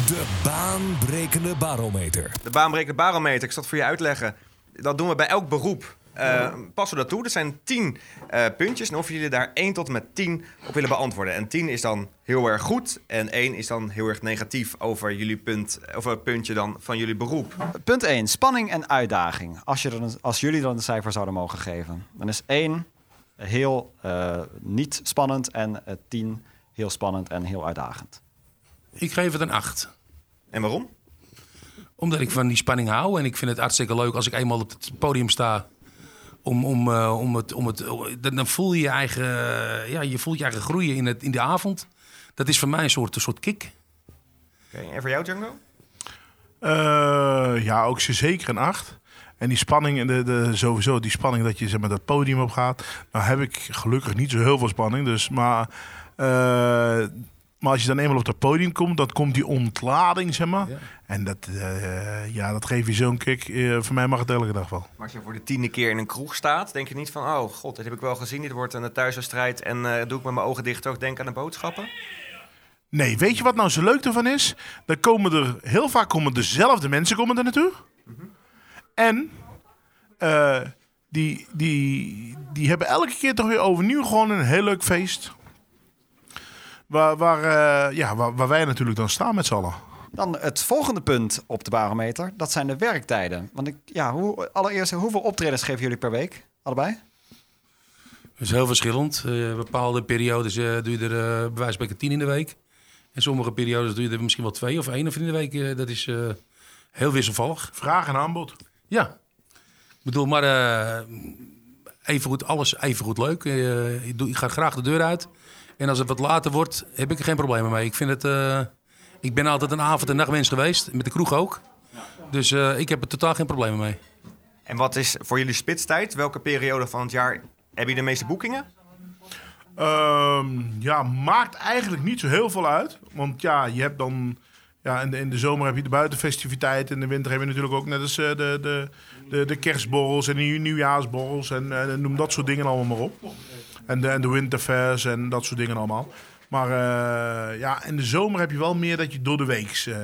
De baanbrekende barometer. De baanbrekende barometer, ik zal het voor je uitleggen. Dat doen we bij elk beroep. Eh, passen we dat toe. Er zijn 10 eh, puntjes. En of jullie daar 1 tot en met 10 op willen beantwoorden. En 10 is dan heel erg goed. En 1 is dan heel erg negatief over jullie punt, over het puntje dan van jullie beroep. Punt 1, spanning en uitdaging. Als, je een- als jullie dan een cijfer zouden mogen geven. Dan is 1 heel eh, niet spannend en 10 heel spannend en heel uitdagend. Ik geef het een 8. En waarom? Omdat ik van die spanning hou. En ik vind het hartstikke leuk als ik eenmaal op het podium sta. Om, om, eh, om het, om het, dan dan voel je je eigen, ja, je voelt je eigen groeien in, het, in de avond. Dat is voor mij een soort, een soort kick. Oké, En voor jou, Django? Eh, ja, ook zeker een 8. En die spanning, en de, de, sowieso die spanning dat je zeg maar, dat podium op gaat. Nou heb ik gelukkig niet zo heel veel spanning. Dus, maar, eh, maar als je dan eenmaal op dat podium komt, dan komt die ontlading, zeg maar. Ja. En dat, eh, ja, dat geeft je zo'n kick. Eh, voor mij mag het elke dag wel. Maar als je voor de tiende keer in een kroeg staat, denk je niet van... oh god, dit heb ik wel gezien, dit wordt een thuiswedstrijd... en eh, doe ik met mijn ogen dicht ook denken aan de boodschappen? Nee, weet je wat nou zo leuk ervan is? Dan komen er heel vaak komen dezelfde mensen komen er naartoe. En eh, die, die, die hebben elke keer toch weer overnieuw gewoon een heel leuk feest. Waar, waar, eh, ja, waar, waar wij natuurlijk dan staan met z'n allen. Dan het volgende punt op de barometer, dat zijn de werktijden. Want ik, ja, hoe, allereerst, hoeveel optredens geven jullie per week? Allebei? Dat is heel verschillend. Eh, bepaalde periodes eh, doe je er uh, bij wijze van spreken tien in de week. En sommige periodes doe je er misschien wel twee of één of in de week. Dat is eh, heel wisselvallig. Vraag en aanbod. Ja. Ik bedoel, maar eh even goed, alles even goed leuk. Eh, ik, doe, ik ga graag de deur uit. En als het wat later wordt, heb ik er geen problemen mee. Ik vind het... eh, ik ben altijd een avond- en nachtmens geweest. Met de kroeg ook. Dus eh, ik heb er totaal geen problemen mee. En wat is voor jullie spitstijd? Welke periode van het jaar heb je de meeste boekingen? Ehm, ja, maakt eigenlijk niet zo heel veel uit. Want ja, je hebt dan... Ja, in de, in de zomer heb je de buitenfestiviteiten. In de winter heb je natuurlijk ook net als eh, de, de, de, de kerstborrels en de nieuwjaarsborrels. En, en noem dat soort dingen allemaal maar op. En de, en de winterfairs en dat soort dingen allemaal. Maar eh, ja, in de zomer heb je wel meer dat je door de week... eh,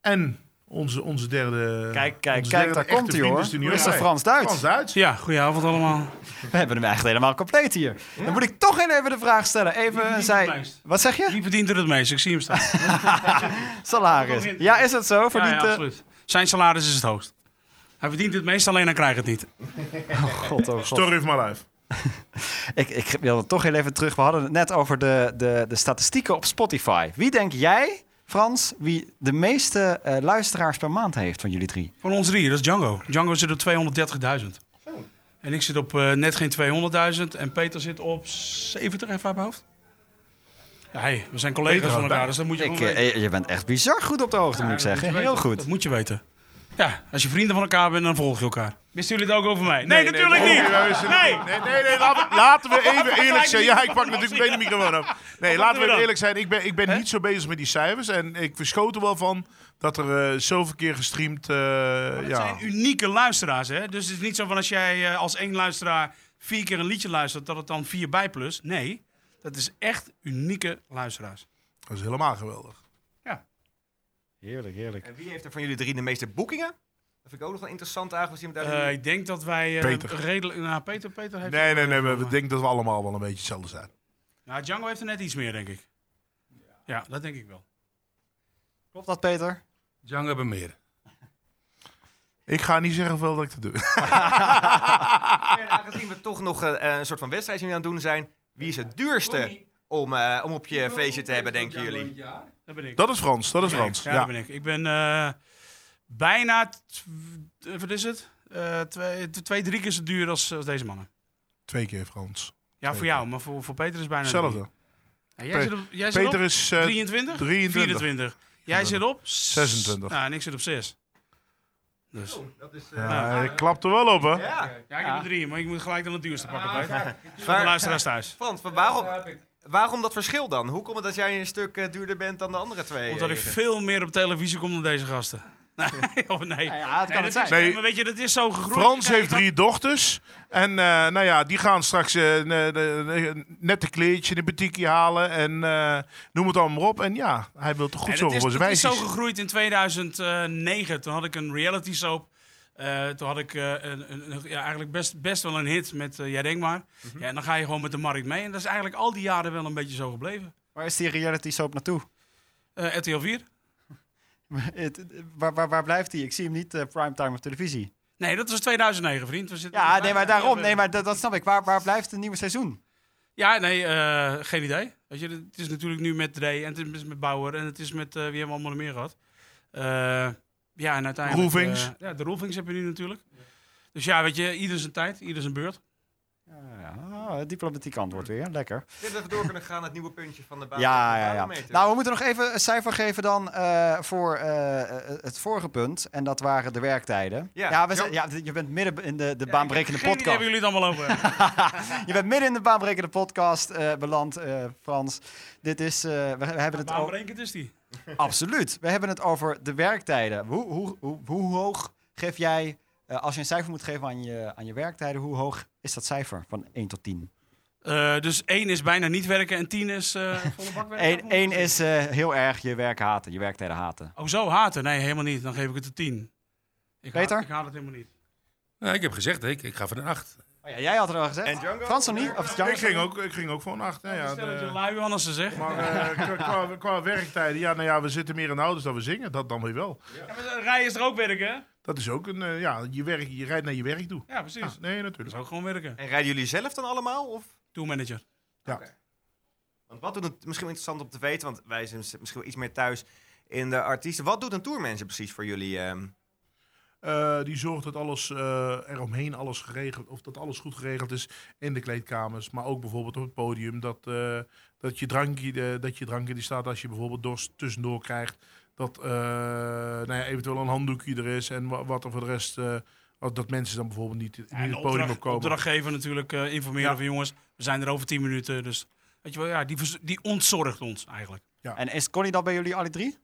en onze, onze derde... Kijk, kijk, onze kijk, derde daar komt hij hoor. is er. Ja, Frans Duits. Frans Duits. Ja, goedenavond allemaal. We hebben hem echt helemaal compleet hier. Dan moet ik toch even de vraag stellen. Even zij. meest? Wat zeg je? Wie verdient er het meest? Ik zie hem staan. Salaris. Ja, is het zo? Verdient ja, absoluut. Zijn salaris is het hoogst. Hij verdient het meest, alleen hij krijgt het niet. God, oh God. Story of my life. Ik, ik wil het toch heel even terug. We hadden het net over de, de, de statistieken op Spotify. Wie denk jij, Frans, wie de meeste eh, luisteraars per maand heeft van jullie drie? Van ons drie, dat is Django. Django zit op 230.000. En ik zit op eh, net geen 200.000. En Peter zit op 70, even uit mijn hoofd. Ja, hey, we zijn collega's van elkaar, dus dat moet je Ik, eh, je bent echt bizar goed op de hoogte, moet ik zeggen. Heel goed. Dat moet je weten. Ja, als je vrienden van elkaar bent, dan volg je elkaar. Wisten jullie het ook over mij? Nee, natuurlijk niet. Nee. Nee, nee, nee, laten we, laten we even eerlijk zijn. Ja, ik pak natuurlijk meteen de microfoon af. Nee, laten we eerlijk zijn. Ik ben, ik ben niet zo bezig met die cijfers. En ik verschoot er wel van dat er eh, zoveel keer gestreamd... Het ja. zijn unieke luisteraars, hè? Dus het is niet zo van als jij eh, als één luisteraar vier keer een liedje luistert, dat het dan vier bij plus. Nee, dat is echt unieke luisteraars. Dat is helemaal geweldig. Heerlijk, heerlijk. En wie heeft er van jullie drie de meeste boekingen? Dat vind ik ook nog wel interessant iemand daar Eh, ik denk dat wij eh, Peter. redelijk... Nou, Peter, Peter heeft... Nee, nee, nee. We, we denken dat we allemaal wel een beetje hetzelfde zijn. Nou, Django heeft er net iets meer, denk ik. Ja, dat denk ik wel. Klopt dat, Peter? Django hebben meer. Ik ga niet zeggen hoeveel dat ik te doen. En aangezien we toch nog eh, een soort van wedstrijdje aan het doen zijn. Wie is het duurste om, eh, om op je feestje te hebben, denken jullie? Dat ben ik. Dat is Frans, dat is Frans. Ja, Ja. dat ben ik. Ik ben eh, bijna... Wat is het? Eh, twee, twee, drie keer zo duur als, als deze mannen. Twee keer Frans. Ja, voor jou, maar voor, voor Peter is het bijna... Hetzelfde. Ja, jij Pe- zit op, jij zit Peter op is eh, 23? 23. 24. Jij zit op? s- 26. Nou, en ik zit op 6. Dus. Ja, hij klapt er wel op, hè? Ja. Ja, ik heb er drie, maar ik moet gelijk dan het duurste pakken, Peter. Voor de luisteraars thuis. Frans, maar waarom, waarom dat verschil dan? Hoe komt het dat jij een stuk eh, duurder bent dan de andere twee? Omdat ik veel meer op televisie kom dan deze gasten. Nee, of nee. ja, het kan nee, het is- zijn. Maar weet je, dat is zo gegroeid. Frans Kijk, heeft drie dochters. En eh, nou ja, die gaan straks eh, ne- net een kleedje in de boutique halen. En eh, noem het allemaal maar op. En ja, hij wil toch goed zorgen voor zijn het is zo gegroeid in 2009. Toen had ik een reality soap. Eh, toen had ik eh, een, een, ja, eigenlijk best, best wel een hit met uh, Jij Denk Maar. Mhm. Ja, en dan ga je gewoon met de markt mee. En dat is eigenlijk al die jaren wel een beetje zo gebleven. Waar is die reality soap naartoe? Eh, RTL 4? Het- waar, waar, waar blijft hij? Ik zie hem niet eh, primetime op televisie. Nee, dat was 2009, vriend. We zitten Ja, nee, maar daarom. Nee, maar dat, dat snap ik. Waar, waar blijft het nieuwe seizoen? Ja, nee, eh, geen idee. Weet je, het is natuurlijk nu met Dre en het is met Bauer en het is met eh, wie hebben we allemaal meer gehad. Eh, ja, en uiteindelijk. Eh, ja, de Roelvings heb je nu natuurlijk. Dus ja, weet je, ieder zijn tijd, ieder zijn beurt. Ja, oh, diplomatiek antwoord weer. Lekker. Dit even door kunnen gaan naar het nieuwe puntje van de baan. Ja, ja, ja. Nou, we moeten nog even een cijfer geven dan eh, voor eh, het vorige punt. En dat waren de werktijden. Ja. we zijn, ja je bent midden in de, de Ja, baanbrekende podcast. waar jullie het allemaal over hebben. Je bent midden in de baanbrekende podcast eh, beland, eh, Frans. Dit is, eh, we, we hebben het. Baanbrekend is die. Absoluut. We hebben het over de werktijden. Hoe, hoe, hoe, hoe hoog geef jij, eh, als je een cijfer moet geven aan je, aan je werktijden, hoe hoog is dat cijfer van 1 tot 10? Eh, dus één is bijna niet werken en tien is eh volle bak werken. 1, 1 is eh, heel erg je werk haten, je werktijden haten. Oh, zo haten? Nee, helemaal niet. Dan geef ik het een tien. Ik Peter? Haat, ik haat het helemaal niet. Nou, ik heb gezegd, ik, ik ga voor een 8. Oh ja, jij had er al gezegd. En Django? Frans nog niet? Of Django? Ik ging, ook, ik ging ook voor een acht. hè, ja, Stel dat je de- lui anders te zeggen. maar eh, qua, qua, werktijden, ja, nou ja, we zitten meer in de auto's dan we zingen. Dat dan weer wel. Ja, maar rijden is er ook werken, hè? Dat is ook een, eh, ja, je, werk, je rijdt naar je werk toe. Ja, precies. Ja, nee, Dat natuurlijk. is ook gewoon werken. En rijden jullie zelf dan allemaal? Of? Tourmanager. Ja. Want wat doet het misschien interessant om te weten, want wij zijn misschien wel iets meer thuis in de artiesten. Wat doet een tourmanager precies voor jullie? ehm? Eh, die zorgt dat alles eh, eromheen alles geregeld, of dat alles goed geregeld is in de kleedkamers, maar ook bijvoorbeeld op het podium. Dat, eh, dat je drankje, dat je drankje die staat als je bijvoorbeeld dorst tussendoor krijgt. Dat eh, nou ja, eventueel een handdoekje er is en wa- wat er voor de rest. eh, dat mensen dan bijvoorbeeld niet, niet Ja, en het podium opdracht, opkomen. opdrachtgever natuurlijk eh, informeren Ja. van jongens, we zijn er over 10 minuten. Dus weet je wel, ja, die, die ontzorgt ons eigenlijk. En is Connie dat bij jullie alle drie?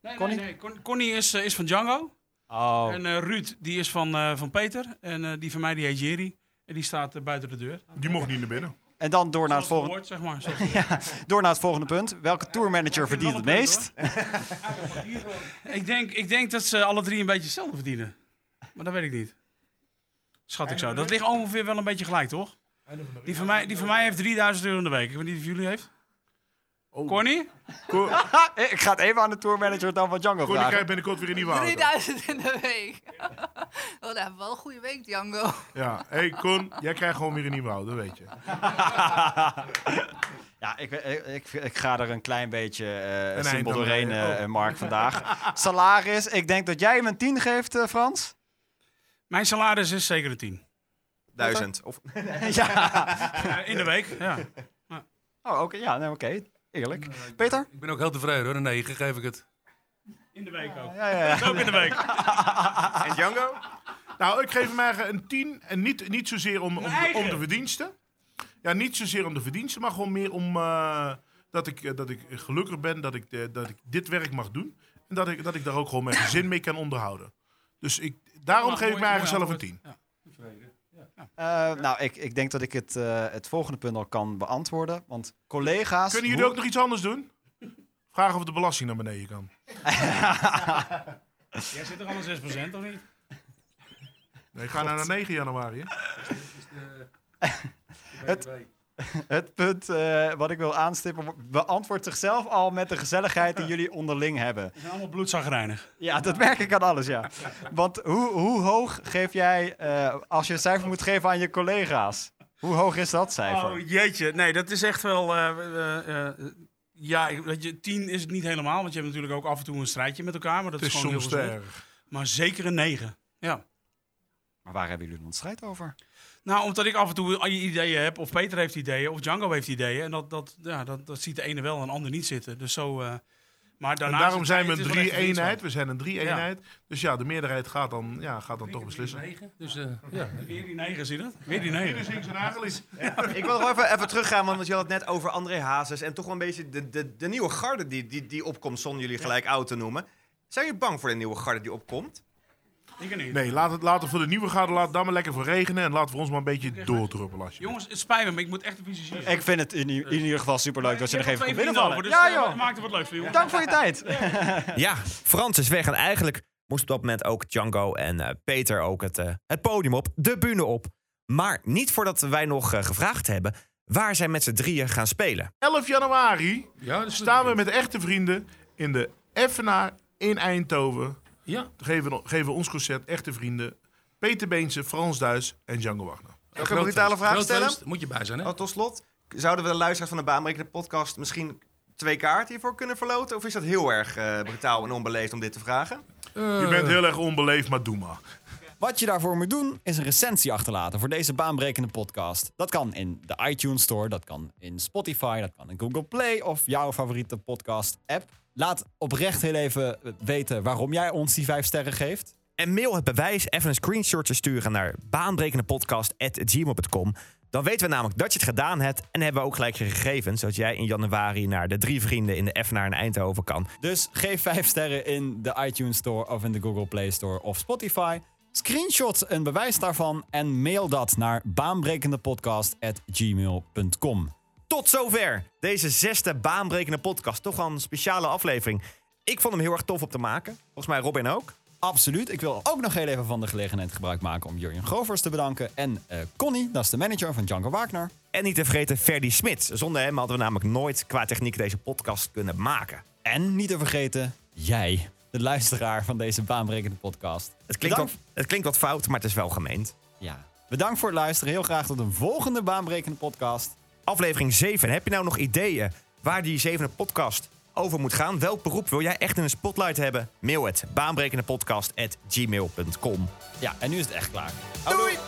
Nee, Connie? nee, nee. Con- Connie is, is van Django. Oh. En eh, Ruud, die is van, eh, van Peter. En eh, die van mij, die heet Jerry. En die staat buiten de deur. Die mocht niet naar binnen. En dan door naar, het volgende, het hoort, zeg maar. Zoals- door naar het volgende punt. Welke tourmanager verdient het meest? ik, denk, ik denk dat ze alle drie een beetje hetzelfde verdienen. Maar dat weet ik niet. Schat ik zo. Dat ligt ongeveer wel een beetje gelijk, toch? Die van mij, die van mij heeft 3000 euro in de week. Ik weet niet of jullie heeft. Oh. Connie? Ko- Ik ga het even aan de tourmanager dan van Django Connie vragen. krijgt binnenkort weer een nieuwe auto. 3000 in de week. oh, dat hebben we wel een goede week, Django. Ja, hey Con, jij krijgt gewoon weer een nieuwe auto, weet je. Ja, ik, ik, ik, ik ga er een klein beetje eh Een simpel doorheen, eh oh. Mark, vandaag. Salaris, ik denk dat jij hem een 10 geeft, Frans. Mijn salaris is zeker een 10. Duizend. Of, ja. In de week, ja. Oh, oké. Ja, nee, oké. Eerlijk. Peter? Ik ben ook heel tevreden hoor. Een 9 geef ik het. In de week ook. Ja, ja, ja. Ook in de week. En Django? Nou, ik geef hem eigenlijk een 10. En niet, niet zozeer om, om, de, eigen. om de verdiensten. Ja, niet zozeer om de verdiensten, maar gewoon meer om eh, dat, ik, eh, dat ik gelukkig ben dat ik, dat ik dit werk mag doen. En dat ik, dat ik daar ook gewoon mijn gezin mee kan onderhouden. Dus ik, daarom geef ik me eigenlijk zelf een 10. antwoord. Eh, nou, ik, ik denk dat ik het, eh, het volgende punt al kan beantwoorden. Want collega's... Kunnen jullie hoe- ook nog iets anders doen? Vragen of de belasting naar beneden kan. Jij zit er al aan 6% of niet? Nee, ik ga naar 9 januari. Hè? Het punt eh, wat ik wil aanstippen beantwoordt zichzelf al met de gezelligheid die jullie onderling hebben. We zijn allemaal bloedzagreinig. Ja, dat merk ik aan alles, ja. Want hoe, hoe hoog geef jij, eh, als je een cijfer moet geven aan je collega's? Hoe hoog is dat cijfer? Oh jeetje, nee, dat is echt wel... eh, ja, weet je, 10 is het niet helemaal, want je hebt natuurlijk ook af en toe een strijdje met elkaar. Maar dat Het is, is gewoon soms heel erg. Maar zeker een 9. Ja. Maar waar hebben jullie dan een strijd over? Nou, omdat ik af en toe ideeën heb, of Peter heeft ideeën, of Django heeft ideeën. En dat, dat, ja, dat, dat ziet de ene wel en de ander niet zitten. Dus zo... eh, maar En daarom zijn we een drie-eenheid. We zijn een drie-eenheid. Dus ja, de meerderheid gaat dan, ja, gaat dan toch beslissen. Negen, Dus eh, ja. Weer die 9, zie je dat? Weer die 9. Ik wil nog even, even teruggaan, want je had het net over André Hazes. En toch wel een beetje de, de, de nieuwe garde die, die, die opkomt, zonder jullie gelijk oud te noemen. Zijn jullie bang voor de nieuwe garde die opkomt? Ik er niet. Nee, laat het, laat het voor de nieuwe garde, laat het daar maar lekker voor regenen. En laat voor ons maar een beetje doordruppelen. alsjeblieft. Jongens, het spijt me, maar ik moet echt een visie zien. Ik vind het in, i- in ieder geval superleuk dat je nog even komt binnenvallen. Dus, ja, eh, joh. maakt het wat leuks voor jongens. Dank voor je tijd. Ja, Frans is weg. En eigenlijk moest op dat moment ook Django en eh, Peter ook het, eh, het podium op, de bühne op. Maar niet voordat wij nog eh, gevraagd hebben waar zij met z'n drieën gaan spelen. 11 januari Ja, staan we met echte vrienden in de Effenaar in Eindhoven. Ja. Geven, we- geven ons concert Echte Vrienden. Peter Beense, Frans Duis en Django Wagner. Ook een brutale vraag stellen? Moet je bij zijn, hè? Oh, tot slot, zouden we de luisteraars van de Baanbrekende podcast misschien twee kaarten hiervoor kunnen verloten? Of is dat heel erg eh, brutaal en onbeleefd om dit te vragen? Je bent heel erg onbeleefd, maar doe maar. Wat je daarvoor moet doen, is een recensie achterlaten voor deze baanbrekende podcast. Dat kan in de iTunes Store, dat kan in Spotify, dat kan in Google Play of jouw favoriete podcast-app. Laat oprecht heel even weten waarom jij ons die vijf sterren geeft. En mail het bewijs, even een screenshotje sturen naar baanbrekendepodcast.gmail.com. Dan weten we namelijk dat je het gedaan hebt en hebben we ook gelijk je gegevens, zodat jij in januari naar de drie vrienden in de Effenaar in Eindhoven kan. Dus geef vijf sterren in de iTunes Store of in de Google Play Store of Spotify. Screenshot een bewijs daarvan en mail dat naar baanbrekendepodcast.gmail.com. Tot zover deze zesde baanbrekende podcast. Toch wel een speciale aflevering. Ik vond hem heel erg tof om te maken. Volgens mij Robin ook. Absoluut. Ik wil ook nog heel even van de gelegenheid gebruik maken om Jurjen Grovers te bedanken. En eh, Connie, dat is de manager van Django Wagner. En niet te vergeten Ferdy Smits. Zonder hem hadden we namelijk nooit qua techniek deze podcast kunnen maken. En niet te vergeten, jij, de luisteraar van deze baanbrekende podcast. Het klinkt, wat, het klinkt wat fout, maar het is wel gemeend. Ja. Bedankt voor het luisteren. Heel graag tot een volgende baanbrekende podcast. Aflevering 7. Heb je nou nog ideeën waar die zevende podcast over moet gaan? Welk beroep wil jij echt in een spotlight hebben? Mail het baanbrekendepodcast.gmail.com. Ja, en nu is het echt klaar. Doei!